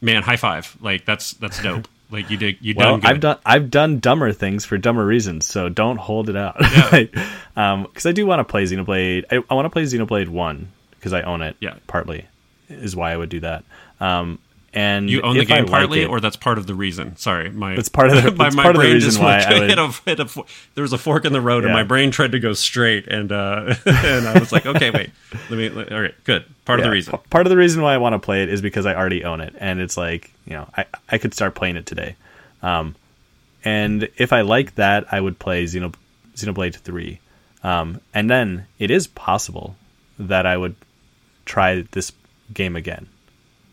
Man, high five! Like that's that's dope. like you did you
Well,
done good.
I've done I've done dumber things for dumber reasons, so don't hold it out.
Yeah.
like, um, because I do want to play Xenoblade. I, I want to play Xenoblade One because I own it.
Yeah.
partly is why I would do that. Um, and
you own the
if I
game
like
partly,
it-
or that's part of the reason. Sorry, my
That's part of the-
my, my
part of the
brain
reason
just
why I would-
hit a, hit a there was a fork in the road, and my brain tried to go straight, and uh, and I was like, okay, wait, let me. Let, all right, good. Part of the reason.
part of the reason why I want to play it is because I already own it, and it's like you know I I could start playing it today. Um, and if I like that, I would play Xeno, Xenoblade Three, um, and then it is possible that I would try this game again,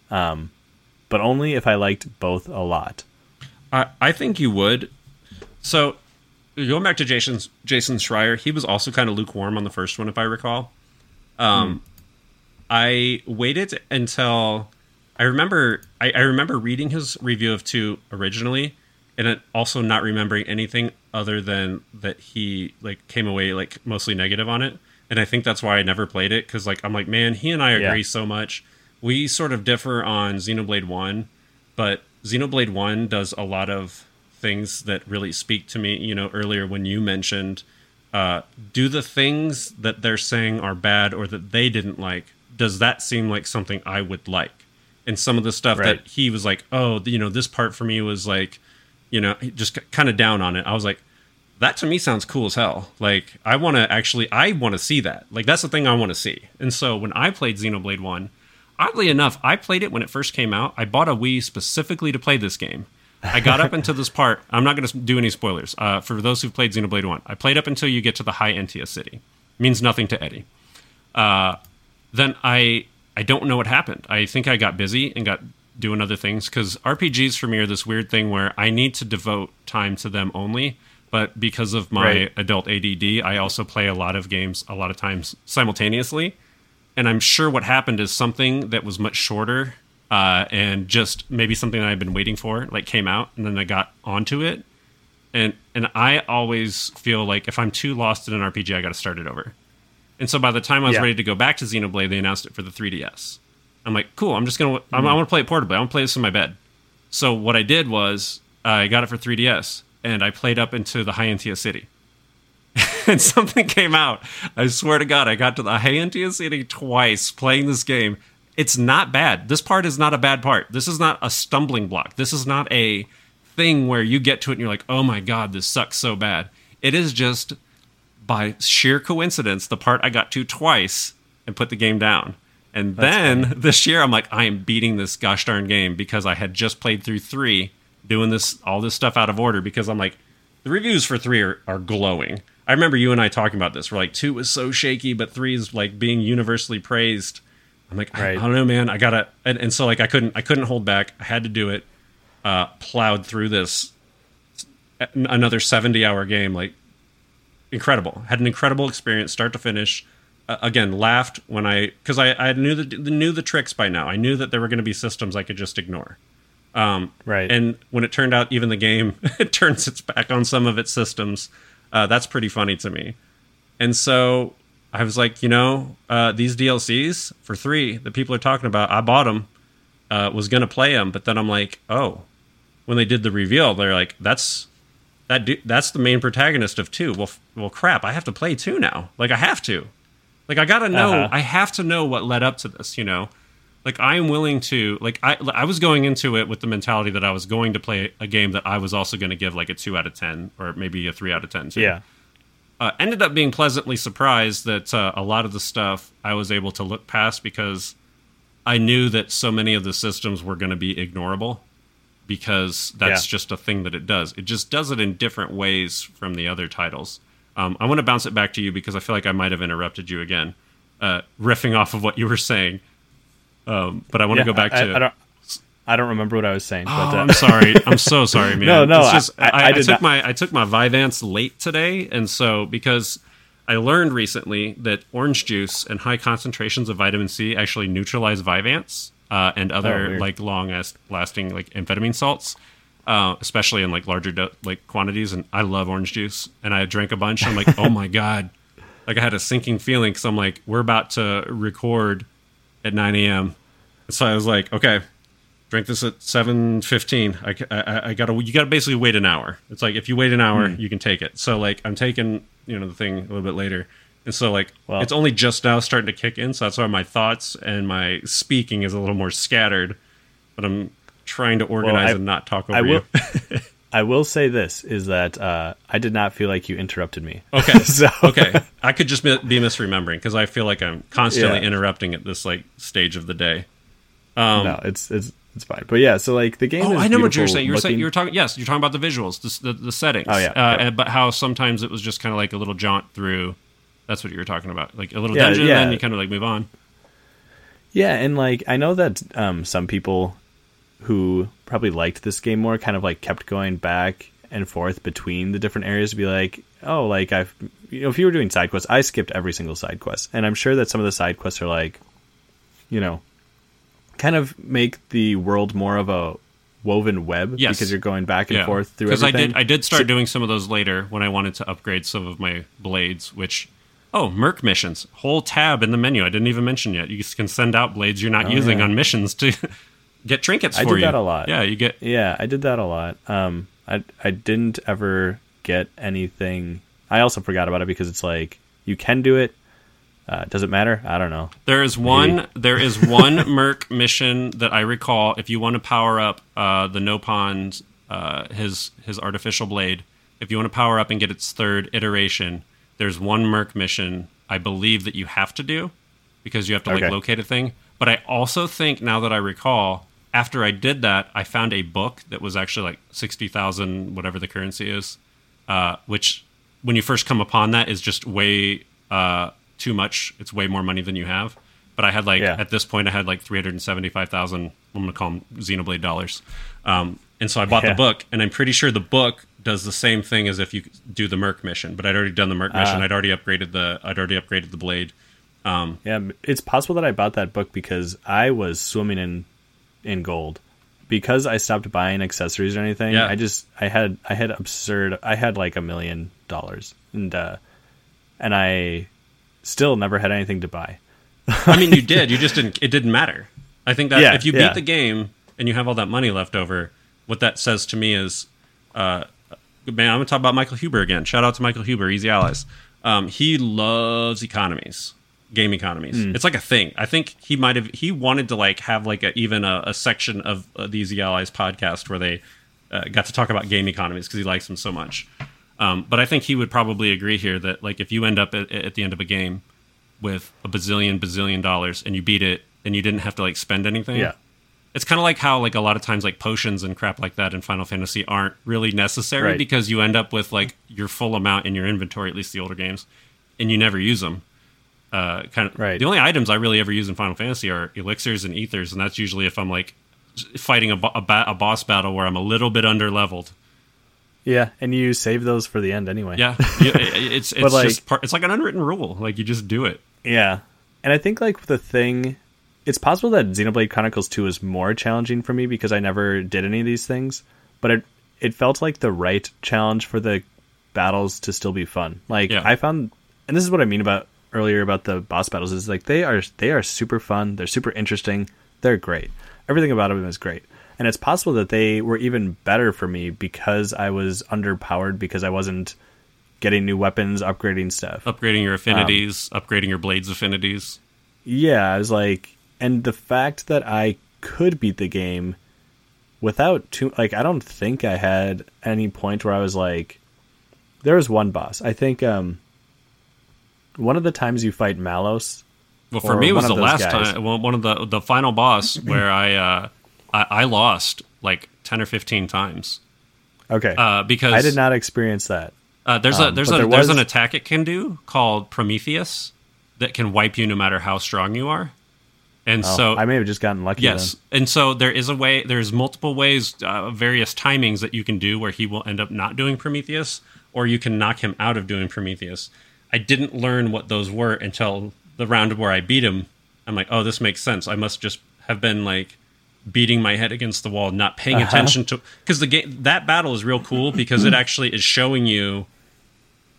um, but only if I liked both a lot.
I, I think you would. So going back to Jason's Jason Schreier, he was also kind of lukewarm on the first one, if I recall. Um, I waited until I remember I, I remember reading his review of two originally, and it also not remembering anything other than that he like came away like mostly negative on it. And I think that's why I never played it because like I'm like, man, he and I agree
Yeah.
so much. We sort of differ on Xenoblade One, but Xenoblade One does a lot of things that really speak to me. You know, earlier when you mentioned, uh, do the things that they're saying are bad or that they didn't like, does that seem like something I would like? And some of the stuff
Right.
that he was like, oh, you know, this part for me was like, you know, just kind of down on it. I was like, that to me sounds cool as hell. Like I want to actually, I want to see that. Like that's the thing I want to see. And so when I played Xenoblade One, oddly enough, I played it when it first came out. I bought a Wii specifically to play this game. I got up into this part. I'm not going to do any spoilers uh, for those who've played Xenoblade One. I played up until you get to the High Entia City. Means nothing to Eddie. Uh, then I I don't know what happened. I think I got busy and got doing other things because RPGs for me are this weird thing where I need to devote time to them only. But because of my
Right.
adult ADD, I also play a lot of games a lot of times simultaneously. And I'm sure what happened is something that was much shorter uh, and just maybe something that I've been waiting for, like came out, and then I got onto it. And and I always feel like if I'm too lost in an RPG, I got to start it over. And so by the time I was
Yeah.
ready to go back to Xenoblade, they announced it for the 3DS. I'm like, cool. I'm just gonna. I'm, I want to play it portably. I want to play this in my bed. So what I did was I got it for 3DS and I played up into the High Entia City. and something came out. I swear to God, I got to the High Entia City twice playing this game. It's not bad. This part is not a bad part. This is not a stumbling block. This is not a thing where you get to it and you're like, oh my God, this sucks so bad. It is just by sheer coincidence the part I got to twice and put the game down. And then this year I'm like, I am beating this gosh darn game because I had just played through three, doing this all this stuff out of order because I'm like, the reviews for three are, are glowing. I remember you and I talking about this. We're like, two was so shaky, but three is like being universally praised. I'm like, I,
Right.
I don't know, man. I gotta, and, and so like I couldn't, I couldn't hold back. I had to do it. Uh, plowed through this another 70 hour game like incredible had an incredible experience start to finish uh, again laughed when i because I, I knew the knew the tricks by now i knew that there were going to be systems i could just ignore um,
Right.
and when it turned out even the game it turns its back on some of its systems uh, that's pretty funny to me and so i was like you know uh, these dlcs for three that people are talking about i bought them uh, was to play them but then i'm like oh when they did the reveal they're like that's that du- that's the main protagonist of two. Well, f- well, crap! I have to play two now. Like I have to. Like I gotta know.
Uh-huh.
I have to know what led up to this. You know, like I am willing to. Like I, I was going into it with the mentality that I was going to play a game that I was also going to give like a two out of ten or maybe a three out of ten. To.
yeah.
Uh, ended up being pleasantly surprised that uh, a lot of the stuff I was able to look past because I knew that so many of the systems were going to be ignorable because that's
Yeah.
just a thing that it does. It just does it in different ways from the other titles. Um, I want to bounce it back to you because I feel like I might have interrupted you again, uh, riffing off of what you were saying. Um, but I want to
Yeah,
go back
I,
to.
I don't. I don't remember what I was saying,
Oh,
but uh,
I'm sorry. I'm so sorry, man.
No, no,
It's just,
I-
I,
I
I took
not-
my I took my Vyvanse late today, and so because I learned recently that orange juice and high concentrations of vitamin C actually neutralize Vyvanse uh, and
Oh,
other
weird.
like long lasting like amphetamine salts, uh, especially in like larger do- like quantities. And I love orange juice, and I drank a bunch. I'm like, oh my god, like I had a sinking feeling because I'm like, we're about to record at 9 a.m. So I was like, okay, drink this at 7.15 I, I, I gotta you gotta basically wait an hour it's like if you wait an hour
Hmm.
you can take it so like i'm taking you know the thing a little bit later and so like
Well-
it's only just now starting to kick in so that's why my thoughts and my speaking is a little more scattered but i'm trying to organize
I-
and not talk over
I will.
you
I will say this is that uh, I did not feel like you interrupted me.
okay
so
okay i could just be be misremembering because i feel like i'm constantly
Yeah.
interrupting at this like stage of the day um
no, it's it's it's fine. But yeah, so like the game.
Oh, I know what you're saying. You're saying you were talking. Yes, you're talking about the visuals, the the, the settings.
Oh, yeah,
uh, but how sometimes it was just kind of like a little jaunt through. That's what you were talking about, like a little
Yeah,
dungeon,
yeah.
and then you kind of like move on.
Yeah, and like I know that um, some people who probably liked this game more kind of like kept going back and forth between the different areas to be like, oh, like I've you know, if you were doing side quests, I skipped every single side quest, and I'm sure that some of the side quests are like, you know, kind of make the world more of a woven web
Yes.
because you're going back and
Yeah,
forth through it.
because I did I did start
So-
doing some of those later when I wanted to upgrade some of my blades, which. Oh, Merc missions. Whole tab in the menu. I didn't even mention yet. You can send out blades you're not oh, using
Oh, yeah.
on missions to get trinkets
I
for
did
you.
that a lot.
Yeah, you get
Yeah, I did that a lot. Um, I I didn't ever get anything. I also forgot about it because it's like you can do it. Uh, does it matter? I don't know.
There is one. There is one Merc mission that I recall. If you want to power up uh, the Nopon, uh, his his artificial blade, if you want to power up and get its third iteration, there's one Merc mission I believe that you have to do because you have to like
Okay.
locate a thing. But I also think now that I recall, after I did that, I found a book that was actually like sixty thousand, whatever the currency is, uh, which when you first come upon that is just way uh, too much. It's way more money than you have. But I had like
Yeah.
at this point I had like three hundred and seventy five thousand. I'm gonna call them Xenoblade dollars. Um, and so I bought
Yeah.
the book, and I'm pretty sure the book does the same thing as if you do the Merc mission. But I'd already done the Merc mission.
Ah.
I'd already upgraded the. I'd already upgraded the blade.
Yeah, it's possible that I bought that book because I was swimming in in gold. Because I stopped buying accessories or anything,
Yeah.
I just I had I had absurd I had like a million dollars and uh and I still never had anything to buy.
I mean, you did. You just didn't. It didn't matter. I think that
Yeah,
if you
yeah.
beat the game and you have all that money left over, what that says to me is, uh, man, I'm gonna talk about Michael Huber again. Shout out to Michael Huber, Easy Allies. Um, he loves economies, game economies. It's like a thing. I think he might have. He wanted to like have like a, even a, a section of uh, the Easy Allies podcast where they uh, got to talk about game economies because he likes them so much. Um, but I think he would probably agree here that like if you end up at, at the end of a game with a bazillion bazillion dollars and you beat it and you didn't have to like spend anything.
Yeah.
It's kind of like how like a lot of times like potions and crap like that in Final Fantasy aren't really necessary
Right.
because you end up with like your full amount in your inventory at least the older games and you never use them. Uh, kind of
Right.
the only items I really ever use in Final Fantasy are elixirs and ethers and that's usually if I'm like fighting a, bo- a, ba- a boss battle where I'm a little bit under leveled.
Yeah, and you save those for the end anyway.
Yeah, you- it's it's
like-
just part, it's like an unwritten rule. Like you just do it.
Yeah. And I think like the thing it's possible that Xenoblade Chronicles 2 is more challenging for me because I never did any of these things, but it it felt like the right challenge for the battles to still be fun. Like
Yeah.
I found and this is what I mean about earlier about the boss battles is like they are they are super fun, they're super interesting, they're great. Everything about them is great. And it's possible that they were even better for me because I was underpowered because I wasn't getting new weapons, upgrading stuff.
Upgrading your
Um,
affinities, upgrading your blades affinities.
Yeah, I was like, and the fact that I could beat the game without too, like, I don't think I had any point where I was like, there was one boss. I think, um, one of the times you fight Malos,
Well, for me, it was the last
guys.
time. Well, one of the the final boss where I, uh, I I lost like ten or fifteen times
okay,
uh, because
I did not experience that.
Uh, there's a
um,
there's a
there
there's
was-
an attack it can do called Prometheus that can wipe you no matter how strong you are, and
Oh,
so
I may have just gotten lucky.
Yes,
then.
and so there is a way. There's multiple ways, uh, various timings that you can do where he will end up not doing Prometheus, or you can knock him out of doing Prometheus. I didn't learn what those were until the round where I beat him. I'm like, oh, this makes sense. I must just have been like beating my head against the wall, not paying
Uh-huh.
attention to because the game that battle is real cool because it actually is showing you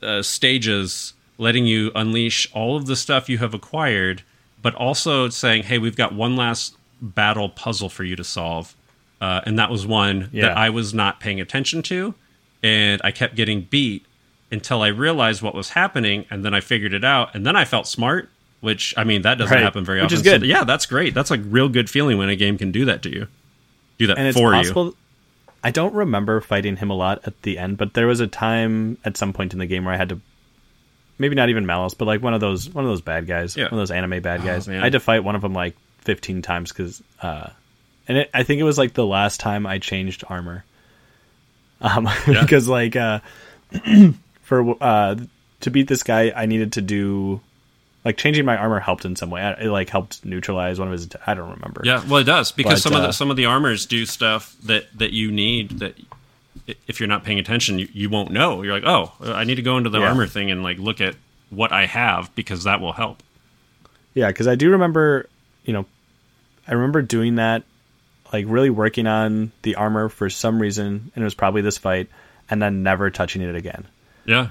uh, stages, letting you unleash all of the stuff you have acquired, but also saying, "Hey, we've got one last battle puzzle for you to solve," uh, and that was one
Yeah.
that I was not paying attention to, and I kept getting beat until I realized what was happening, and then I figured it out, and then I felt smart. Which I mean, that doesn't
Right.
happen very
Which
often.
is good.
So, yeah, that's great. That's like real good feeling when a game can do that to you. Do that
and it's
for you.
I don't remember fighting him a lot at the end, but there was a time at some point in the game where I had to, maybe not even Malos, but like one of those one of those bad guys,
Yeah.
one of those anime bad
Oh,
guys.
man.
I had to fight one of them like fifteen times because, uh, and it, I think it was like the last time I changed armor, um,
Yeah.
because like uh, for uh to beat this guy, I needed to do. Like changing my armor helped in some way. It like helped neutralize one of his. I don't remember.
Yeah, well, it does because
But,
some of
uh,
the some of the armors do stuff that that you need that if you're not paying attention, you, you won't know. You're like, oh, I need to go into the
Yeah.
armor thing and like look at what I have because that will help.
Yeah, because I do remember, you know, I remember doing that, like really working on the armor for some reason, and it was probably this fight, and then never touching it again.
Yeah,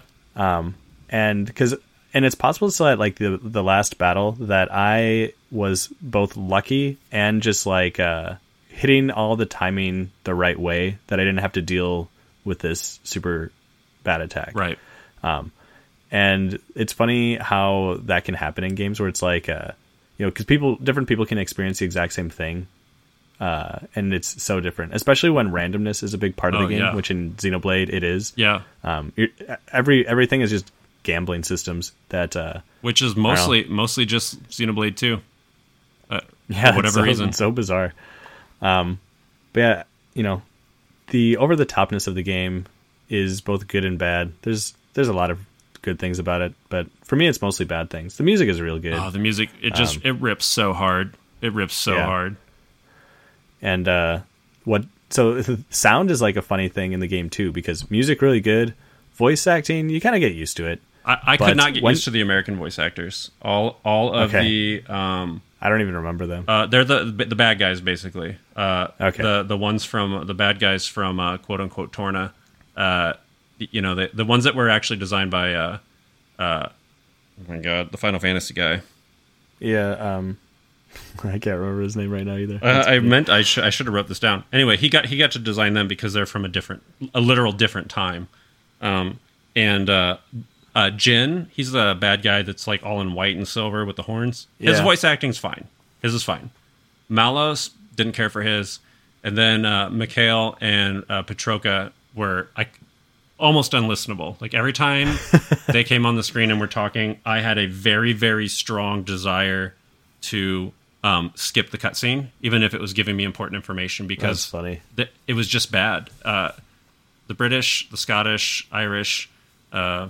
And because, and it's possible to at like the the last battle that I was both lucky and just like uh, hitting all the timing the right way that I didn't have to deal with this super bad attack.
Right.
And it's funny how that can happen in games where it's like, uh, you know, because people, different people can experience the exact same thing. Uh, and it's so different, especially when randomness is a big part of
Oh,
the game,
yeah.
which in Xenoblade it is.
Yeah.
Um, you're, every everything is just gambling systems that, uh,
Which is mostly mostly just Xenoblade 2. Uh,
yeah,
for whatever
so,
reason.
it's so bizarre. Um, but yeah, you know, the over the topness of the game is both good and bad. There's there's a lot of good things about it, but for me, it's mostly bad things. The music is real good.
Oh, the music it just it rips so hard. It rips so
Um, Yeah.
hard.
And uh what so sound is like a funny thing in the game too because music really good voice acting you kind of get used to it
I, I could not get
when-
used to the American voice actors. All all of
Okay.
the um
i don't even remember them
uh they're the the bad guys basically. Uh
Okay.
the the ones from the bad guys from uh quote unquote Torna. Uh you know, the the ones that were actually designed by uh uh oh my god, the Final Fantasy guy.
yeah um i can't remember his name right now either
Uh, I meant I should I should have wrote this down. Anyway, he got he got to design them because they're from a different, a literal different time. Um, and uh, uh, Jin, he's the bad guy that's like all in white and silver with the horns. His
Yeah.
voice acting's fine. His is fine. Malos didn't care for his, and then uh, Mikhail and uh, Patroka were like almost unlistenable. Like every time they came on the screen and were talking, I had a very very strong desire to um, skip the cutscene, even if it was giving me important information, because
funny
th- it was just bad. Uh, the British, the Scottish, Irish, uh,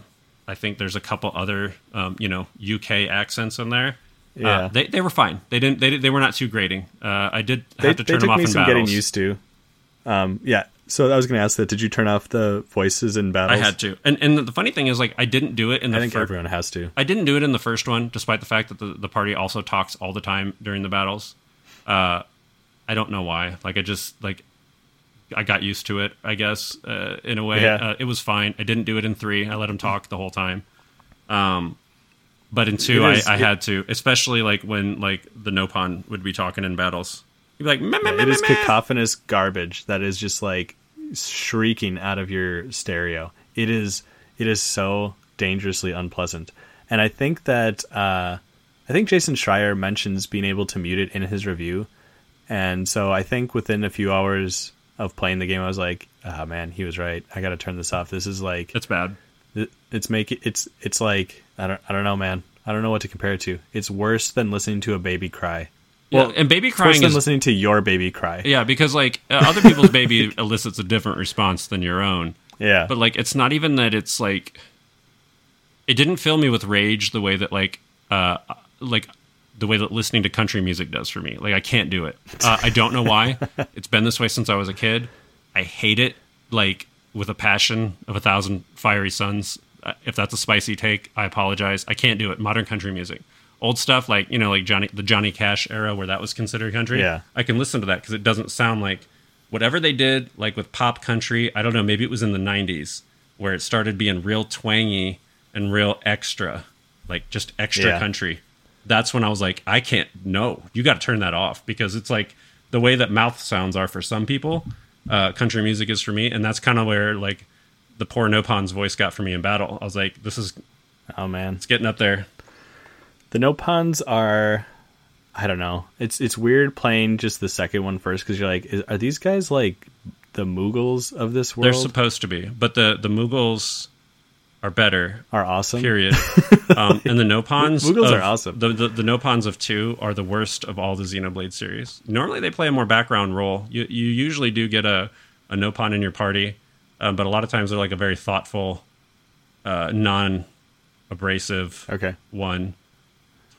I think there's a couple other, um, you know, UK accents in there.
Yeah.
Uh, they they were fine. They didn't. They they were not too grating. Uh, I did
they,
have to
they
turn them off
me some
battles.
getting used to um yeah so i was gonna ask that did you turn off the voices in battles?
I had to. And and the funny thing is, like, I didn't do it in the
i think
fir-
everyone has to
I didn't do it in the first one, despite the fact that the, the party also talks all the time during the battles. Uh, I don't know why. Like I just like I got used to it. I guess uh, in a way,
Yeah.
uh, it was fine. I didn't do it in three. I let him talk the whole time. Um, but in two,
is-
I, I
it-
had to, especially like when like the Nopon would be talking in battles. He'd be like, meh, meh, meh,
it is cacophonous garbage that is just like shrieking out of your stereo. It is it is so dangerously unpleasant. And I think that uh, I think Jason Schreier mentions being able to mute it in his review. And so I think within a few hours of playing the game, I was like, "Ah, man, he was right. I got to turn this off. This is like
It's bad.
it's make it's it's like I don't I don't know, man. I don't know what to compare it to. It's worse than listening to a baby cry.
Well, and baby crying
than
is
listening to your baby cry.
yeah, because like uh, other people's baby elicits a different response than your own.
Yeah.
but like it's not even that it's like it didn't fill me with rage the way that like uh like the way that listening to country music does for me. Like i can't do it. Uh, i don't know why. It's been this way since i was a kid. I hate it like with a passion of a thousand fiery suns. Uh, if that's a spicy take i apologize. I can't do it. Modern country music old stuff like you know like johnny the johnny cash era where that was considered country
Yeah.
i can listen to that because it doesn't sound like whatever they did, like with pop country, I don't know, maybe it was in the 90s where it started being real twangy and real extra, like just extra
Yeah.
country. That's when I was like, I can't, no, you got to turn that off because it's like the way that mouth sounds are for some people, uh, country music is for me. And that's kind of where like the poor Nopon's voice got for me in battle. I was like, this is,
oh man.
it's getting up there.
The Nopons are I don't know. It's it's weird playing just the second one first because you're like, is, are these guys like the Moogles of this world?
They're supposed to be, but the, the Moogles are better
are awesome.
period. um, and the Nopons,
Moogles
of-
are awesome.
The, the the Nopons of two are the worst of all the Xenoblade series. Normally, they play a more background role. You you usually do get a a Nopon in your party, um, but a lot of times they're like a very thoughtful, uh, non abrasive
Okay.
one.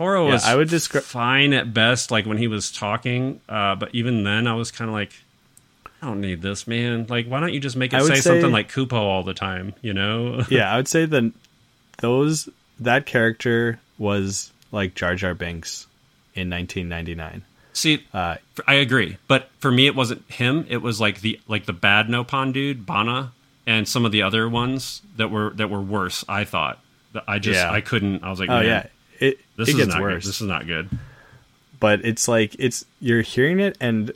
Tora
Yeah,
was
I would descri-
fine at best, like when he was talking. Uh, but even then, I was kind of like, I don't need this, man. Like, why don't you just make it say,
say-
something like Kupo all the time? You know?
Yeah, I would say that those that character was like Jar Jar Binks in 1999.
See,
Uh,
I agree, but for me, it wasn't him. It was like the like the bad Nopon dude, Bana, and some of the other ones that were that were worse. I thought I just
Yeah.
I couldn't. I was like,
oh
man,
yeah, it
this
it
is
gets
not
worse.
Good. This is not good.
but it's like it's you're hearing it and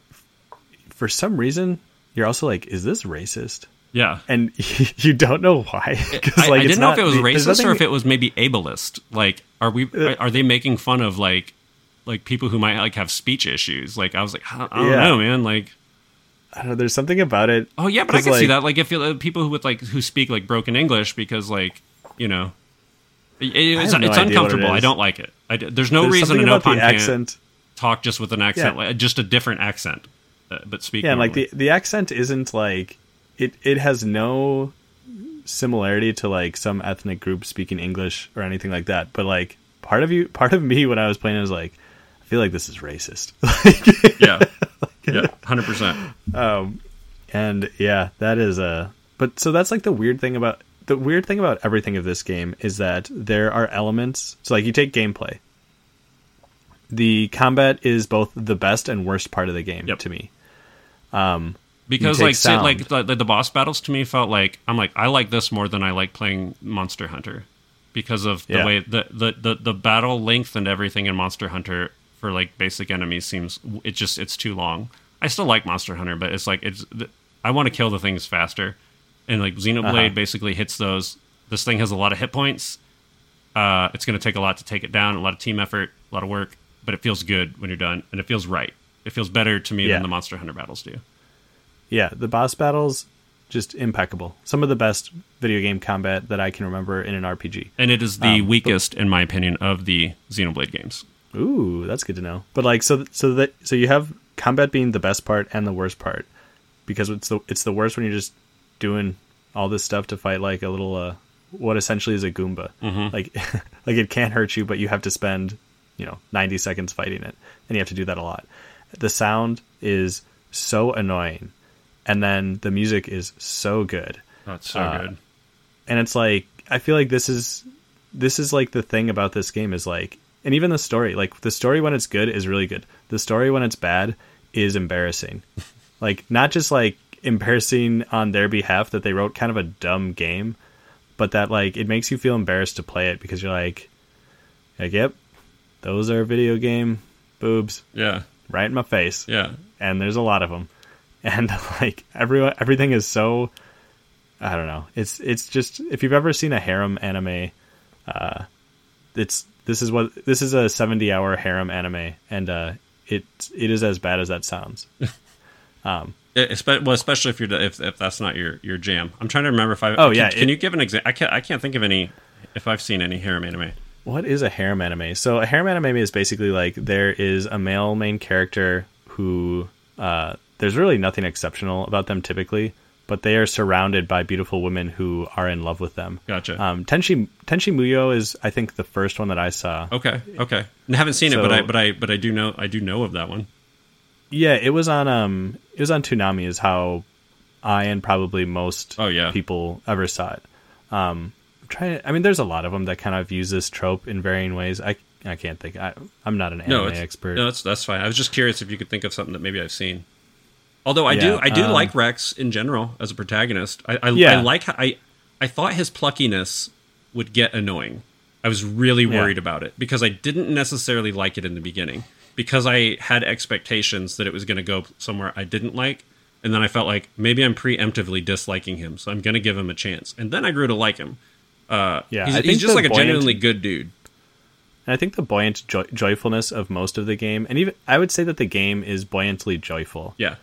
for some reason you're also like, is this racist?
Yeah.
and you don't know why.
I,
like,
I didn't know if it was racist or if it was maybe ableist. Like, are we
Uh,
are they making fun of like like people who might like have speech issues? Like, I was like, I don't, I don't
Yeah.
know, man. Like,
I don't know. There's something about it.
oh yeah, but I can see that. Like, if you, uh, people who with like who speak like broken English because like you know. It- it's
no
it's
what it
uncomfortable. I don't like it. I there's no
There's
reason
something
to know
about the
can't
accent.
talk just with an accent,
Yeah.
like, just a different accent, uh, but speak.
Yeah, like the the accent isn't like it. It has no similarity to like some ethnic group speaking English or anything like that. But like part of you, part of me when I was playing, I was like, I feel like this is racist.
yeah, yeah, hundred percent.
um, and yeah, that is a. But so that's like the weird thing about the weird thing about everything of this game is that there are elements. So like you take gameplay. The combat is both the best and worst part of the game
Yep.
to me.
Um,
because
like say, like the, the boss battles to me felt like I'm like I like this more than I like playing Monster Hunter because of the
Yeah.
way the, the the the battle length and everything in Monster Hunter for like basic enemies seems it just it's too long. I still like Monster Hunter, but it's like it's I want to kill the things faster, and like Xenoblade
Uh-huh.
basically hits those. This thing has a lot of hit points. Uh, it's going to take a lot to take it down, a lot of team effort, a lot of work, but it feels good when you're done, and it feels right. It feels better to me
Yeah.
than the Monster Hunter battles do.
Yeah, the boss battles just impeccable. Some of the best video game combat that I can remember in an RPG.
And it is the
Um,
weakest, in my opinion, of the Xenoblade games.
Ooh, that's good to know. But like, so so that so you have combat being the best part and the worst part because it's the it's the worst when you're just doing all this stuff to fight like a little uh what essentially is a goomba. Like like it can't hurt you, but you have to spend you know 90 seconds fighting it, and you have to do that a lot. The sound is so annoying, and then the music is so good.
That's so
Uh,
good.
and it's like I feel like this is this is like the thing about this game is like and even the story like the story when it's good is really good the story when it's bad is embarrassing like not just like embarrassing on their behalf that they wrote kind of a dumb game but that like it makes you feel embarrassed to play it because you're like like yep those are video game boobs
Yeah,
right in my face.
Yeah.
and there's a lot of them and like everyone everything is so i don't know. It's it's just if you've ever seen a harem anime uh it's this is what this is a 70 hour harem anime and uh it it is as bad as that sounds.
Espe- well, especially if you're if, if that's not your, your jam. I'm trying to remember if I.
Oh,
can,
yeah,
Can
it-
you give an example? I can't. I can't think of any. If I've seen any harem anime.
what is a harem anime so a harem anime is basically like there is a male main character who uh there's really nothing exceptional about them typically but they are surrounded by beautiful women who are in love with them
Gotcha.
Um, Tenchi Tenchi Muyo is, I think, the first one that I saw.
okay. Okay. I haven't seen it, but I but I but I do know I do know of that one.
Yeah, it was on um, it was on Toonami, is how I and probably most
Oh, yeah.
people ever saw it. Um, I'm trying. To, I mean, there's a lot of them that kind of use this trope in varying ways. I I can't think. I, I'm not an anime
No,
expert.
no, that's that's fine. I was just curious if you could think of something that maybe I've seen. Although I do, I do
um,
like Rex in general as a protagonist. I, I,
Yeah.
I like how, I, I thought his pluckiness would get annoying. I was really
Yeah.
worried about it because I didn't necessarily like it in the beginning because I had expectations that it was going to go somewhere I didn't like, and then I felt like maybe I'm preemptively disliking him, so I'm going to give him a chance, and then I grew to like him. Uh,
Yeah,
he's, he's just like a
buoyant-
genuinely good dude.
And I think the buoyant joy- joyfulness of most of the game, and even I would say that the game is buoyantly joyful,
Yeah,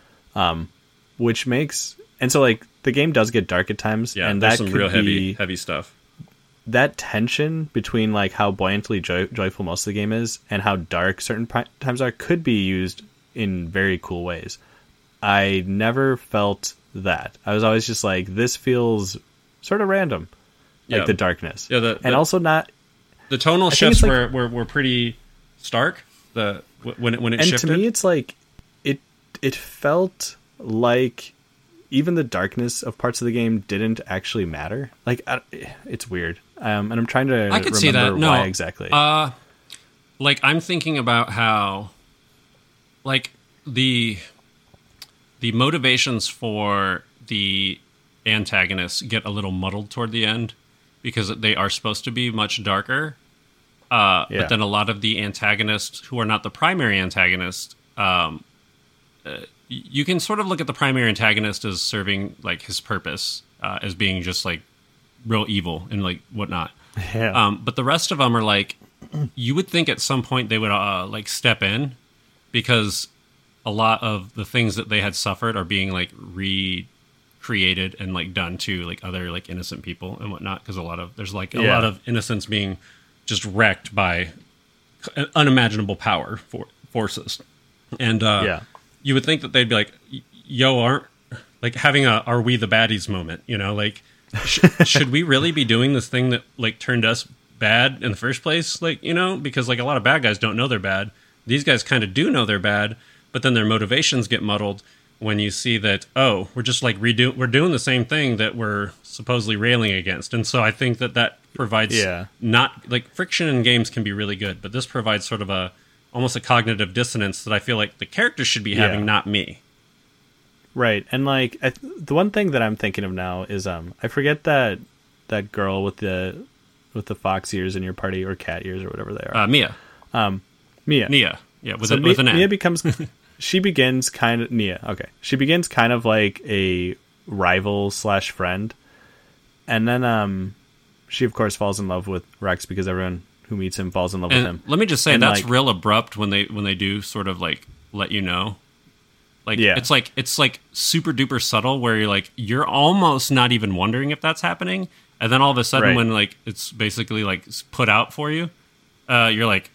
which makes and so like the game does get dark at times,
yeah.
and
there's
that
some real heavy,
be
heavy stuff.
That tension between like how buoyantly joy- joyful most of the game is and how dark certain times are could be used in very cool ways. I never felt that. I was always just like, this feels sort of random, like
Yeah.
the darkness,
Yeah, the-
and also not.
The tonal
think
shifts
like-
were, were were pretty stark. The when it when it
And
shifted.
to me, it's like it. It felt like even the darkness of parts of the game didn't actually matter. Like I, it's weird, um, and I'm trying to
I could see that.
remember
No,
why exactly.
Uh, like I'm thinking about how, like the the motivations for the antagonists get a little muddled toward the end because they are supposed to be much darker. Uh,
Yeah.
But then a lot of the antagonists who are not the primary antagonist, um, uh, you can sort of look at the primary antagonist as serving like his purpose uh, as being just like real evil and like whatnot.
Yeah.
Um, but the rest of them are like, you would think at some point they would uh, like step in because a lot of the things that they had suffered are being like recreated and like done to like other like innocent people and whatnot. Because a lot of there's like a
Yeah.
lot of innocence being just wrecked by unimaginable power for forces, and uh,
Yeah.
You would think that they'd be like, "Yo, aren't like having a are we the baddies moment?" You know, like sh- should we really be doing this thing that like turned us bad in the first place? Like, you know, because like a lot of bad guys don't know they're bad. These guys kind of do know they're bad, but then their motivations get muddled when you see that oh, we're just like redo we're doing the same thing that we're supposedly railing against. And so I think that that provides
Yeah.
not like friction in games can be really good, but this provides sort of a almost a cognitive dissonance that I feel like the character should be having,
Yeah.
not me.
Right, and like I, the one thing that I'm thinking of now is um I forget that that girl with the with the fox ears in your party or cat ears or whatever they are.
Uh, Mia,
Mia.
Nia, yeah, with,
so
a,
Mia,
with an N.
Mia becomes she begins kind of Nia. Okay, she begins kind of like a rival slash friend, and then um she of course falls in love with Rex because everyone who meets him falls in love with him.
let me just say
And,
that's
like-
real abrupt when they when they do sort of like let you know. Like
Yeah.
it's like it's like super duper subtle where you're like you're almost not even wondering if that's happening, and then all of a sudden
Right.
when like it's basically like put out for you, uh, you're like,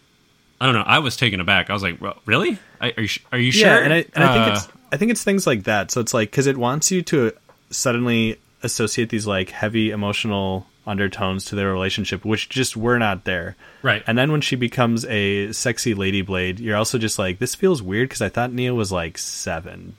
I don't know. I was taken aback. I was like, "Well, really? I, are you are you sure?
Yeah, and I and I think
Uh,
it's I think it's things like that. So it's like because it wants you to suddenly associate these like heavy emotional undertones to their relationship, which just were not there.
Right.
And then when she becomes a sexy lady blade, you're also just like, this feels weird because I thought Nia was like seven.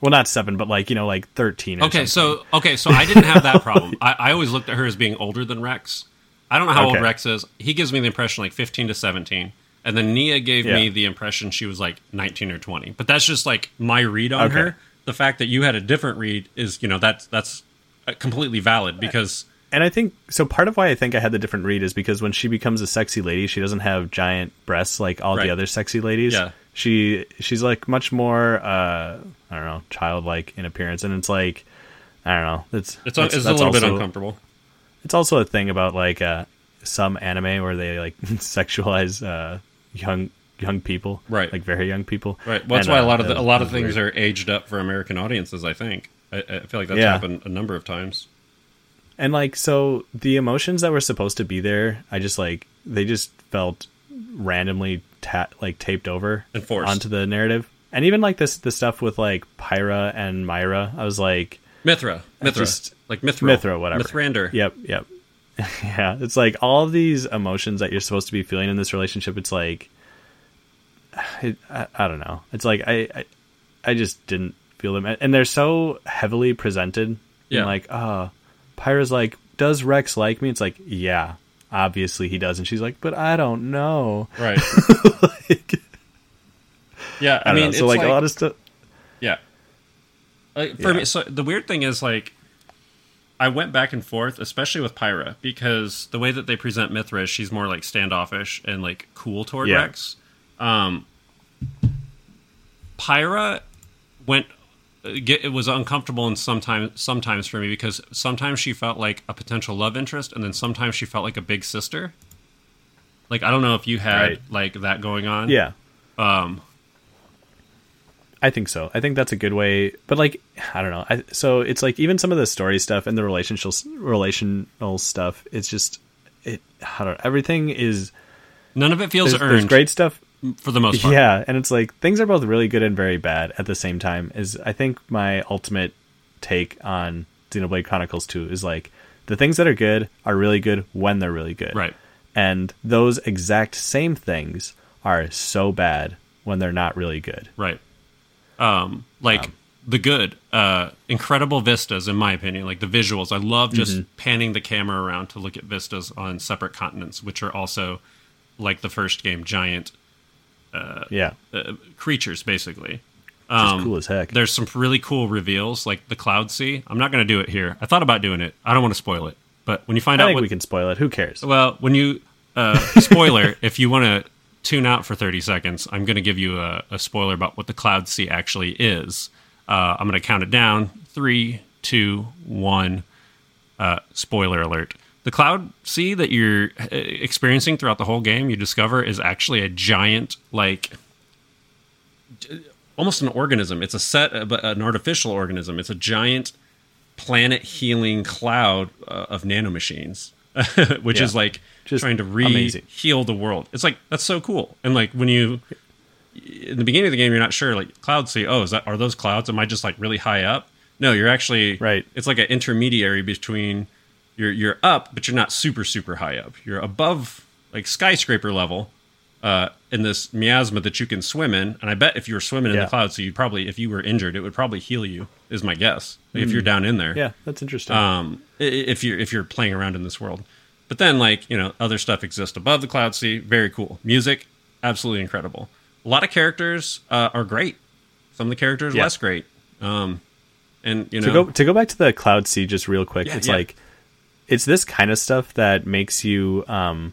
Well, not seven, but like you know, like thirteen. Or
Okay,
something.
so okay, so I didn't have that problem. I, I always looked at her as being older than Rex. I don't know how old Rex is. He gives me the impression like fifteen to seventeen, and then Nia gave me the impression she was like nineteen or twenty. But that's just like my read on
Okay.
her. The fact that you had a different read is, you know, that's that's uh, completely valid because
and I think so. Part of why I think I had the different read is because when she becomes a sexy lady, she doesn't have giant breasts like all
Right.
the other sexy ladies.
Yeah.
She she's like much more uh I don't know childlike in appearance, and it's like I don't know. It's
it's,
that's,
it's a little bit uncomfortable.
It's also a thing about like uh some anime where they like sexualize uh young young people,
Right.
Like very young people,
Right. Well, that's
And,
why
uh,
a lot of the, a lot of things
weird.
are aged up for American audiences. I think. I, I feel like that's
Yeah.
happened a number of times.
And like so the emotions that were supposed to be there, I just like they just felt randomly ta- like taped over
And forced.
onto the narrative. And even like this the stuff with like Pyra and Myra, I was like
Mythra, Mythra,
just-
like Mythra,
Mythra, whatever.
Mithrander.
Yep, yep. yeah, it's like all these emotions that you're supposed to be feeling in this relationship. It's like, it, I, I don't know. It's like I, I, I just didn't feel them, and they're so heavily presented.
Yeah.
Yeah, like, oh, Pyra's like, does Rex like me? It's like, yeah, obviously he does, and she's like, but I don't know.
Right. like, yeah, I,
I,
mean, it's
so like, a lot of stuff.
yeah. Like, for
Yeah.
me, so the weird thing is like, I went back and forth, especially with Pyra, because the way that they present Mythra, is she's more like standoffish and like cool toward
Yeah.
Rex. Um, Pyra went. Get, it was uncomfortable and sometimes sometimes for me because sometimes she felt like a potential love interest and then sometimes she felt like a big sister. Like I don't know if you had
Right.
like that going on.
Yeah,
Um,
I think so. I think that's a good way. But like, I don't know. I, so it's like even some of the story stuff and the relational relational stuff. It's just it. I don't. Everything is
none of it feels
there's,
earned
there's great stuff.
For the most part.
Yeah, and it's like things are both really good and very bad at the same time. Is I think my ultimate take on Xenoblade Chronicles Two is like the things that are good are really good when they're really good.
Right.
And those exact same things are so bad when they're not really good.
Right. Um, like the good, uh, incredible vistas, in my opinion. Like the visuals, I love just
Mm-hmm.
panning the camera around to look at vistas on separate continents, which are also like the first game, giant
Yeah.
uh, creatures, basically. Um,
cool as heck.
There's some really cool reveals, like the Cloud Sea. I'm not going to do it here. I thought about doing it. I don't want to spoil it, but when you find
I
out what
we can spoil it. Who cares?
Well, when you uh, spoiler, if you want to tune out for 30 seconds. I'm going to give you a, a, spoiler about what the Cloud Sea actually is. Uh, I'm going to count it down. Three, two, one. Uh, spoiler alert. The Cloud Sea that you're uh, experiencing throughout the whole game, you discover, is actually a giant, like, almost an organism. It's a set, uh, but an artificial organism. It's a giant planet healing cloud uh, of nanomachines, which yeah. is like just trying to re heal the world. It's like that's so cool. And like when you in the beginning of the game, you're not sure like cloud sea. Oh, is that are those clouds? Am I just like really high up? No, you're actually
right.
It's like an intermediary between you're you're up, but you're not super super high up. You're above like skyscraper level, uh, in this miasma that you can swim in. And I bet if you were swimming in the clouds, so you probably, if you were injured, it would probably heal you. Is my guess. Mm. If you're down in there,
yeah, that's interesting.
Um, if you're if you're playing around in this world, but then like you know other stuff exists above the cloud sea. Very cool. Music, absolutely incredible. A lot of characters uh, are great. Some of the characters yeah. less great. Um, and you know
to go to go back to the cloud sea just real quick. Yeah, it's like it's this kind of stuff that makes you um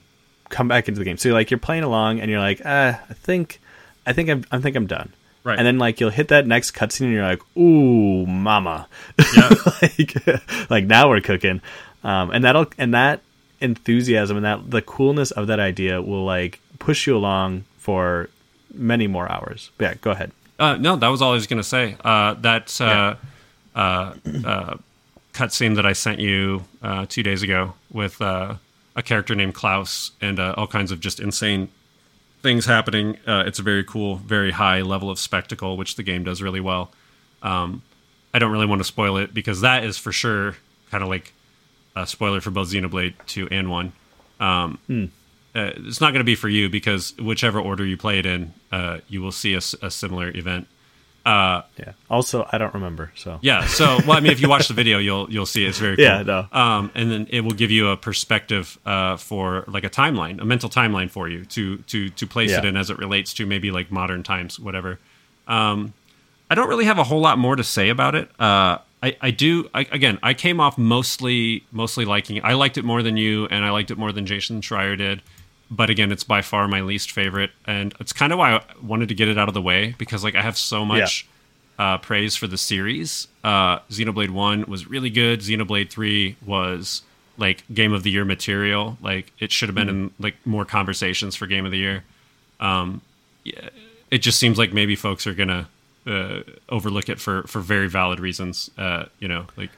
come back into the game. So you're like you're playing along and you're like, ah, I think, I think I'm, I think I'm done.
Right.
And then like you'll hit that next cutscene and you're like, ooh, mama, yeah. like, like now we're cooking. Um, and that'll and that enthusiasm and that the coolness of that idea will like push you along for many more hours. But yeah, go ahead.
Uh, no, that was all I was going to say. Uh, that uh, yeah. Cutscene that I sent you uh, two days ago with uh, a character named Klaus and uh, all kinds of just insane things happening. Uh, it's a very cool, very high level of spectacle, which the game does really well. Um, I don't really want to spoil it because that is for sure kind of like a spoiler for both Xenoblade 2 and 1. Um, hmm. uh, it's not going to be for you because whichever order you play it in, uh, you will see a, a similar event.
Uh, yeah. Also, I don't remember. So
yeah. So well, I mean, if you watch the video, you'll you'll see it's very cool.
yeah. No.
Um, and then it will give you a perspective uh, for like a timeline, a mental timeline for you to to to place yeah. it in as it relates to maybe like modern times, whatever. Um, I don't really have a whole lot more to say about it. Uh, I, I do I, again. I came off mostly mostly liking. It. I liked it more than you, and I liked it more than Jason Schreier did but again, it's by far my least favorite, and it's kind of why I wanted to get it out of the way because like I have so much yeah. uh, praise for the series. Uh, Xenoblade One was really good. Xenoblade Three was like game of the year material. Like it should have been mm. in like more conversations for game of the year. Um, yeah, it just seems like maybe folks are gonna uh, overlook it for for very valid reasons. Uh, you know, like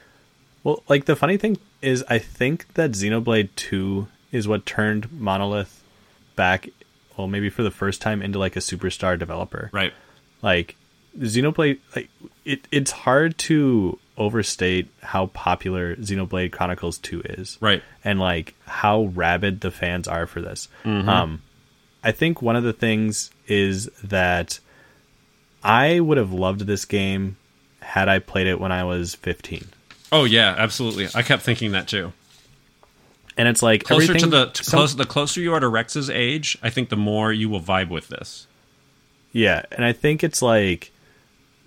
well, like the funny thing is, I think that Xenoblade Two is what turned Monolith back, well, maybe for the first time into like a superstar developer.
Right.
Like Xenoblade, like it, it's hard to overstate how popular Xenoblade Chronicles 2 is.
Right.
And like how rabid the fans are for this. Mm-hmm. Um, I think one of the things is that I would have loved this game had I played it when I was 15.
Oh yeah, absolutely. I kept thinking that too
and it's like
closer to the to some, close, the closer you are to Rex's age, I think the more you will vibe with this.
Yeah, and I think it's like,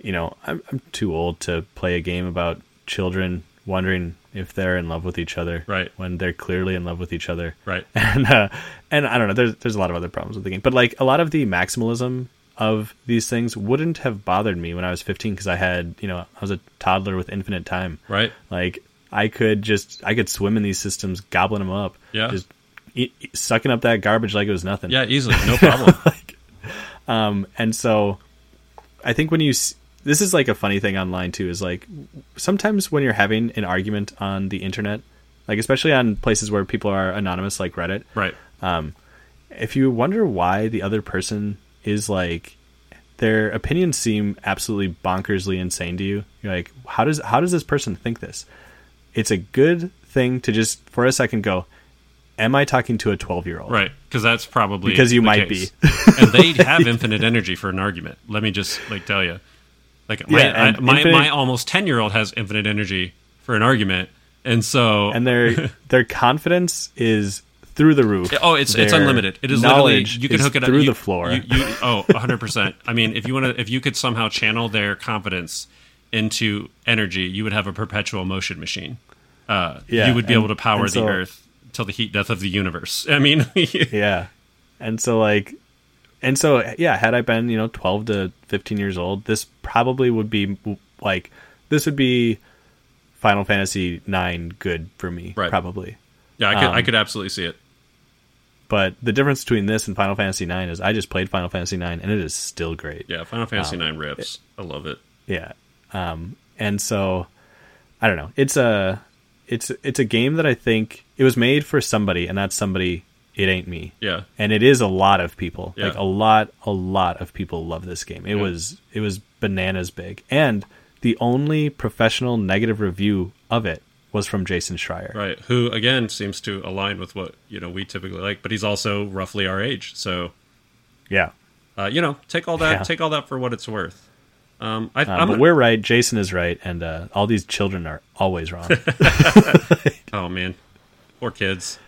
you know, I'm I'm too old to play a game about children wondering if they're in love with each other,
right?
When they're clearly in love with each other,
right?
And uh, and I don't know, there's there's a lot of other problems with the game, but like a lot of the maximalism of these things wouldn't have bothered me when I was 15 because I had, you know, I was a toddler with infinite time,
right?
Like I could just I could swim in these systems, gobbling them up.
Yeah,
just eat, sucking up that garbage like it was nothing.
Yeah, easily, no problem. like,
um, and so I think when you this is like a funny thing online too is like sometimes when you're having an argument on the internet, like especially on places where people are anonymous like Reddit,
right?
Um, if you wonder why the other person is like their opinions seem absolutely bonkersly insane to you. You're like, how does how does this person think this? It's a good thing to just for a second go am i talking to a 12 year old
right because that's probably
because you might case.
be and they have infinite energy for an argument let me just like tell you like my yeah, I, my, infinite, my almost 10 year old has infinite energy for an argument and so
and their their confidence is through the roof.
Oh, it's it's unlimited. It is literally you can hook it
up through you, the floor.
You, you, oh, 100 percent. I mean, if you want to, if you could somehow channel their confidence into energy, you would have a perpetual motion machine. Uh, yeah, you would be and, able to power so, the Earth till the heat death of the universe. I mean,
yeah, and so like and so yeah, had I been you know twelve to fifteen years old, this probably would be like this would be Final Fantasy nine good for me,
Right.
probably.
Yeah, I could I
Um,
could absolutely see it.
But the difference between this and Final Fantasy nine is I just played Final Fantasy nine and it is still great.
Yeah, Final Fantasy
um,
Nine rips. I love it.
Yeah. Um, and so I don't know. It's a it's it's a game that I think it was made for somebody, and that somebody it ain't me.
Yeah,
And it is a lot of people.
Yeah.
Like a lot a lot of people love this game. It
Yeah.
was it was bananas big. And the only professional negative review of it was from Jason Schreier.
right. Who again seems to align with what you know we typically like, but he's also roughly our age, so
Yeah.
uh, you know, take all that
Yeah.
take all that for what it's worth. Um, I,
Uh,
I'm
but we're right. Jason is right, and uh, all these children are always wrong.
oh man, poor kids.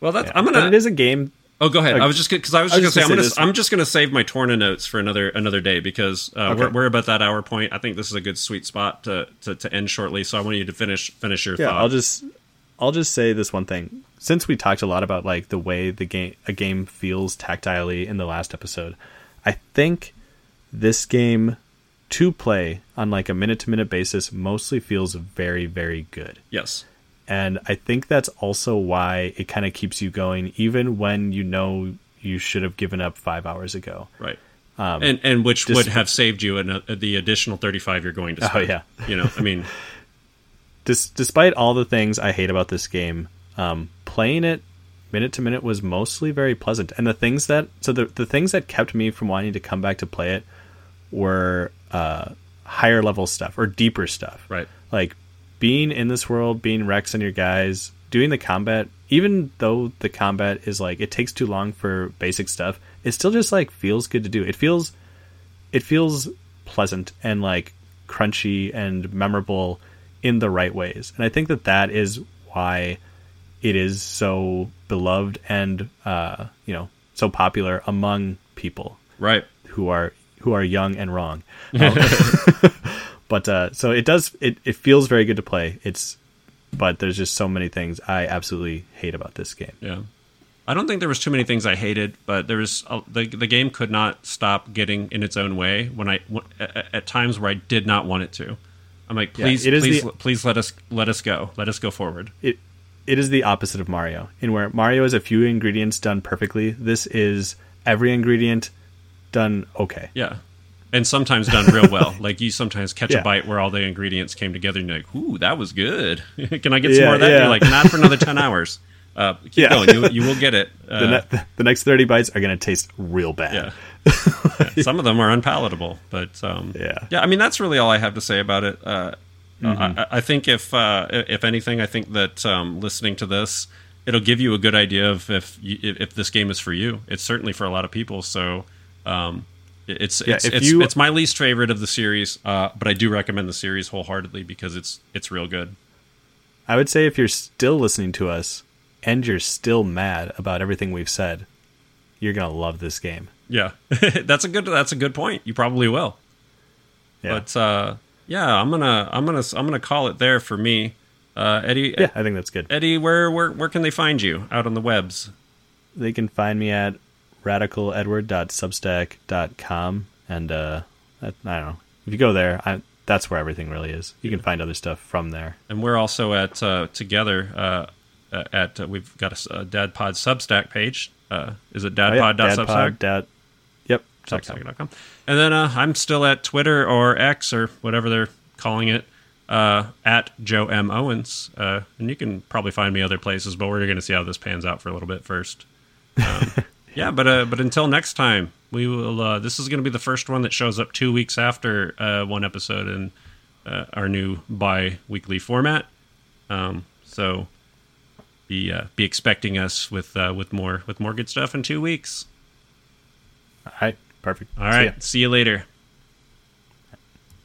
Well, that's
Yeah.
I'm gonna.
it is a game.
Oh, go ahead.
Uh,
I was just because I was
I
just
was
gonna say I'm
just gonna
gonna
say
I'm just gonna save my Torna notes for another another day because uh,
Okay.
we're we're about that hour point. I think this is a good sweet spot to, to, to end shortly. So I want you to finish finish your
Yeah,
thought.
I'll just I'll just say this one thing. Since we talked a lot about like the way the game a game feels tactilely in the last episode, I think this game to play on like a minute to minute basis mostly feels very very good.
yes.
And I think that's also why it kind of keeps you going even when you know you should have given up 5 hours ago.
Right. and and which
just-
would have saved you an, uh, the additional 35 you're going to spend.
Oh,
spend.
yeah.
You know, I mean,
Dis- despite all the things I hate about this game, um, playing it minute to minute was mostly very pleasant. And the things that so the the things that kept me from wanting to come back to play it were uh, higher level stuff or deeper stuff.
right.
Like being in this world, being Rex and your guys, doing the combat. Even though the combat is like it takes too long for basic stuff, it still just like feels good to do. It feels it feels pleasant and like crunchy and memorable in the right ways. And I think that that is why it is so beloved and uh, you know so popular among people
Right.
who are who are young and wrong. Um, but uh, so it does it, it feels very good to play. It's but there's just so many things I absolutely hate about this game.
Yeah. I don't think there was too many things I hated, but there was a, the the game could not stop getting in its own way when I w- at, times where I did not want it to. I'm like,
Yeah,
please,
is
please,
the-
please let us let us go, let us go forward.
It it is the opposite of Mario, in where Mario has a few ingredients done perfectly. This is every ingredient done okay.
Yeah, and sometimes done real well. like you sometimes catch
Yeah.
a bite where all the ingredients came together, and you're like, "Ooh, that was good. Can I get some more of that?"
Yeah.
you're like, "Not for another ten hours." Uh, keep
Yeah.
going. You, you will get it. Uh,
The, ne- the next thirty bites are going to taste real bad.
yeah. Yeah, Some of them are unpalatable, but um,
Yeah.
yeah. I mean, that's really all I have to say about it. Uh,
Mm-hmm.
I, I think if uh, if anything, I think that um, listening to this, it'll give you a good idea of if you, if this game is for you. It's certainly for a lot of people. So. Um, it's
Yeah,
it's it's,
you-
it's my least favorite of the series, uh, but I do recommend the series wholeheartedly because it's it's real good.
I would say if you're still listening to us and you're still mad about everything we've said, you're going to love this game.
Yeah, that's a good that's a good point. You probably will.
Yeah.
But uh, yeah, I'm gonna I'm gonna I'm gonna call it there for me. Uh, Eddie,
yeah, I think that's good.
Eddie, where where where can they find you out on the webs?
They can find me at radicaledward.substack.com and uh that, I don't know. If you go there, I, that's where everything really is. You can find other stuff from there.
And we're also at uh, together uh, uh, at uh, we've got a Dad Pod Substack page. Uh, is it
Oh, yeah,
dadpod.substack?
Dadpod, Dad, yep.
Substack.com. And then uh, I'm still at Twitter or X or whatever they're calling it uh, at Joe M Owens. Uh, and you can probably find me other places, but we're going to see how this pans out for a little bit first. Um, yeah, but uh, but until next time, we will. Uh, this is going to be the first one that shows up two weeks after uh, one episode in uh, our new bi-weekly format. Um, so be uh, be expecting us with uh, with more with more good stuff in two weeks.
All right. Perfect.
All
See ya.
see you later.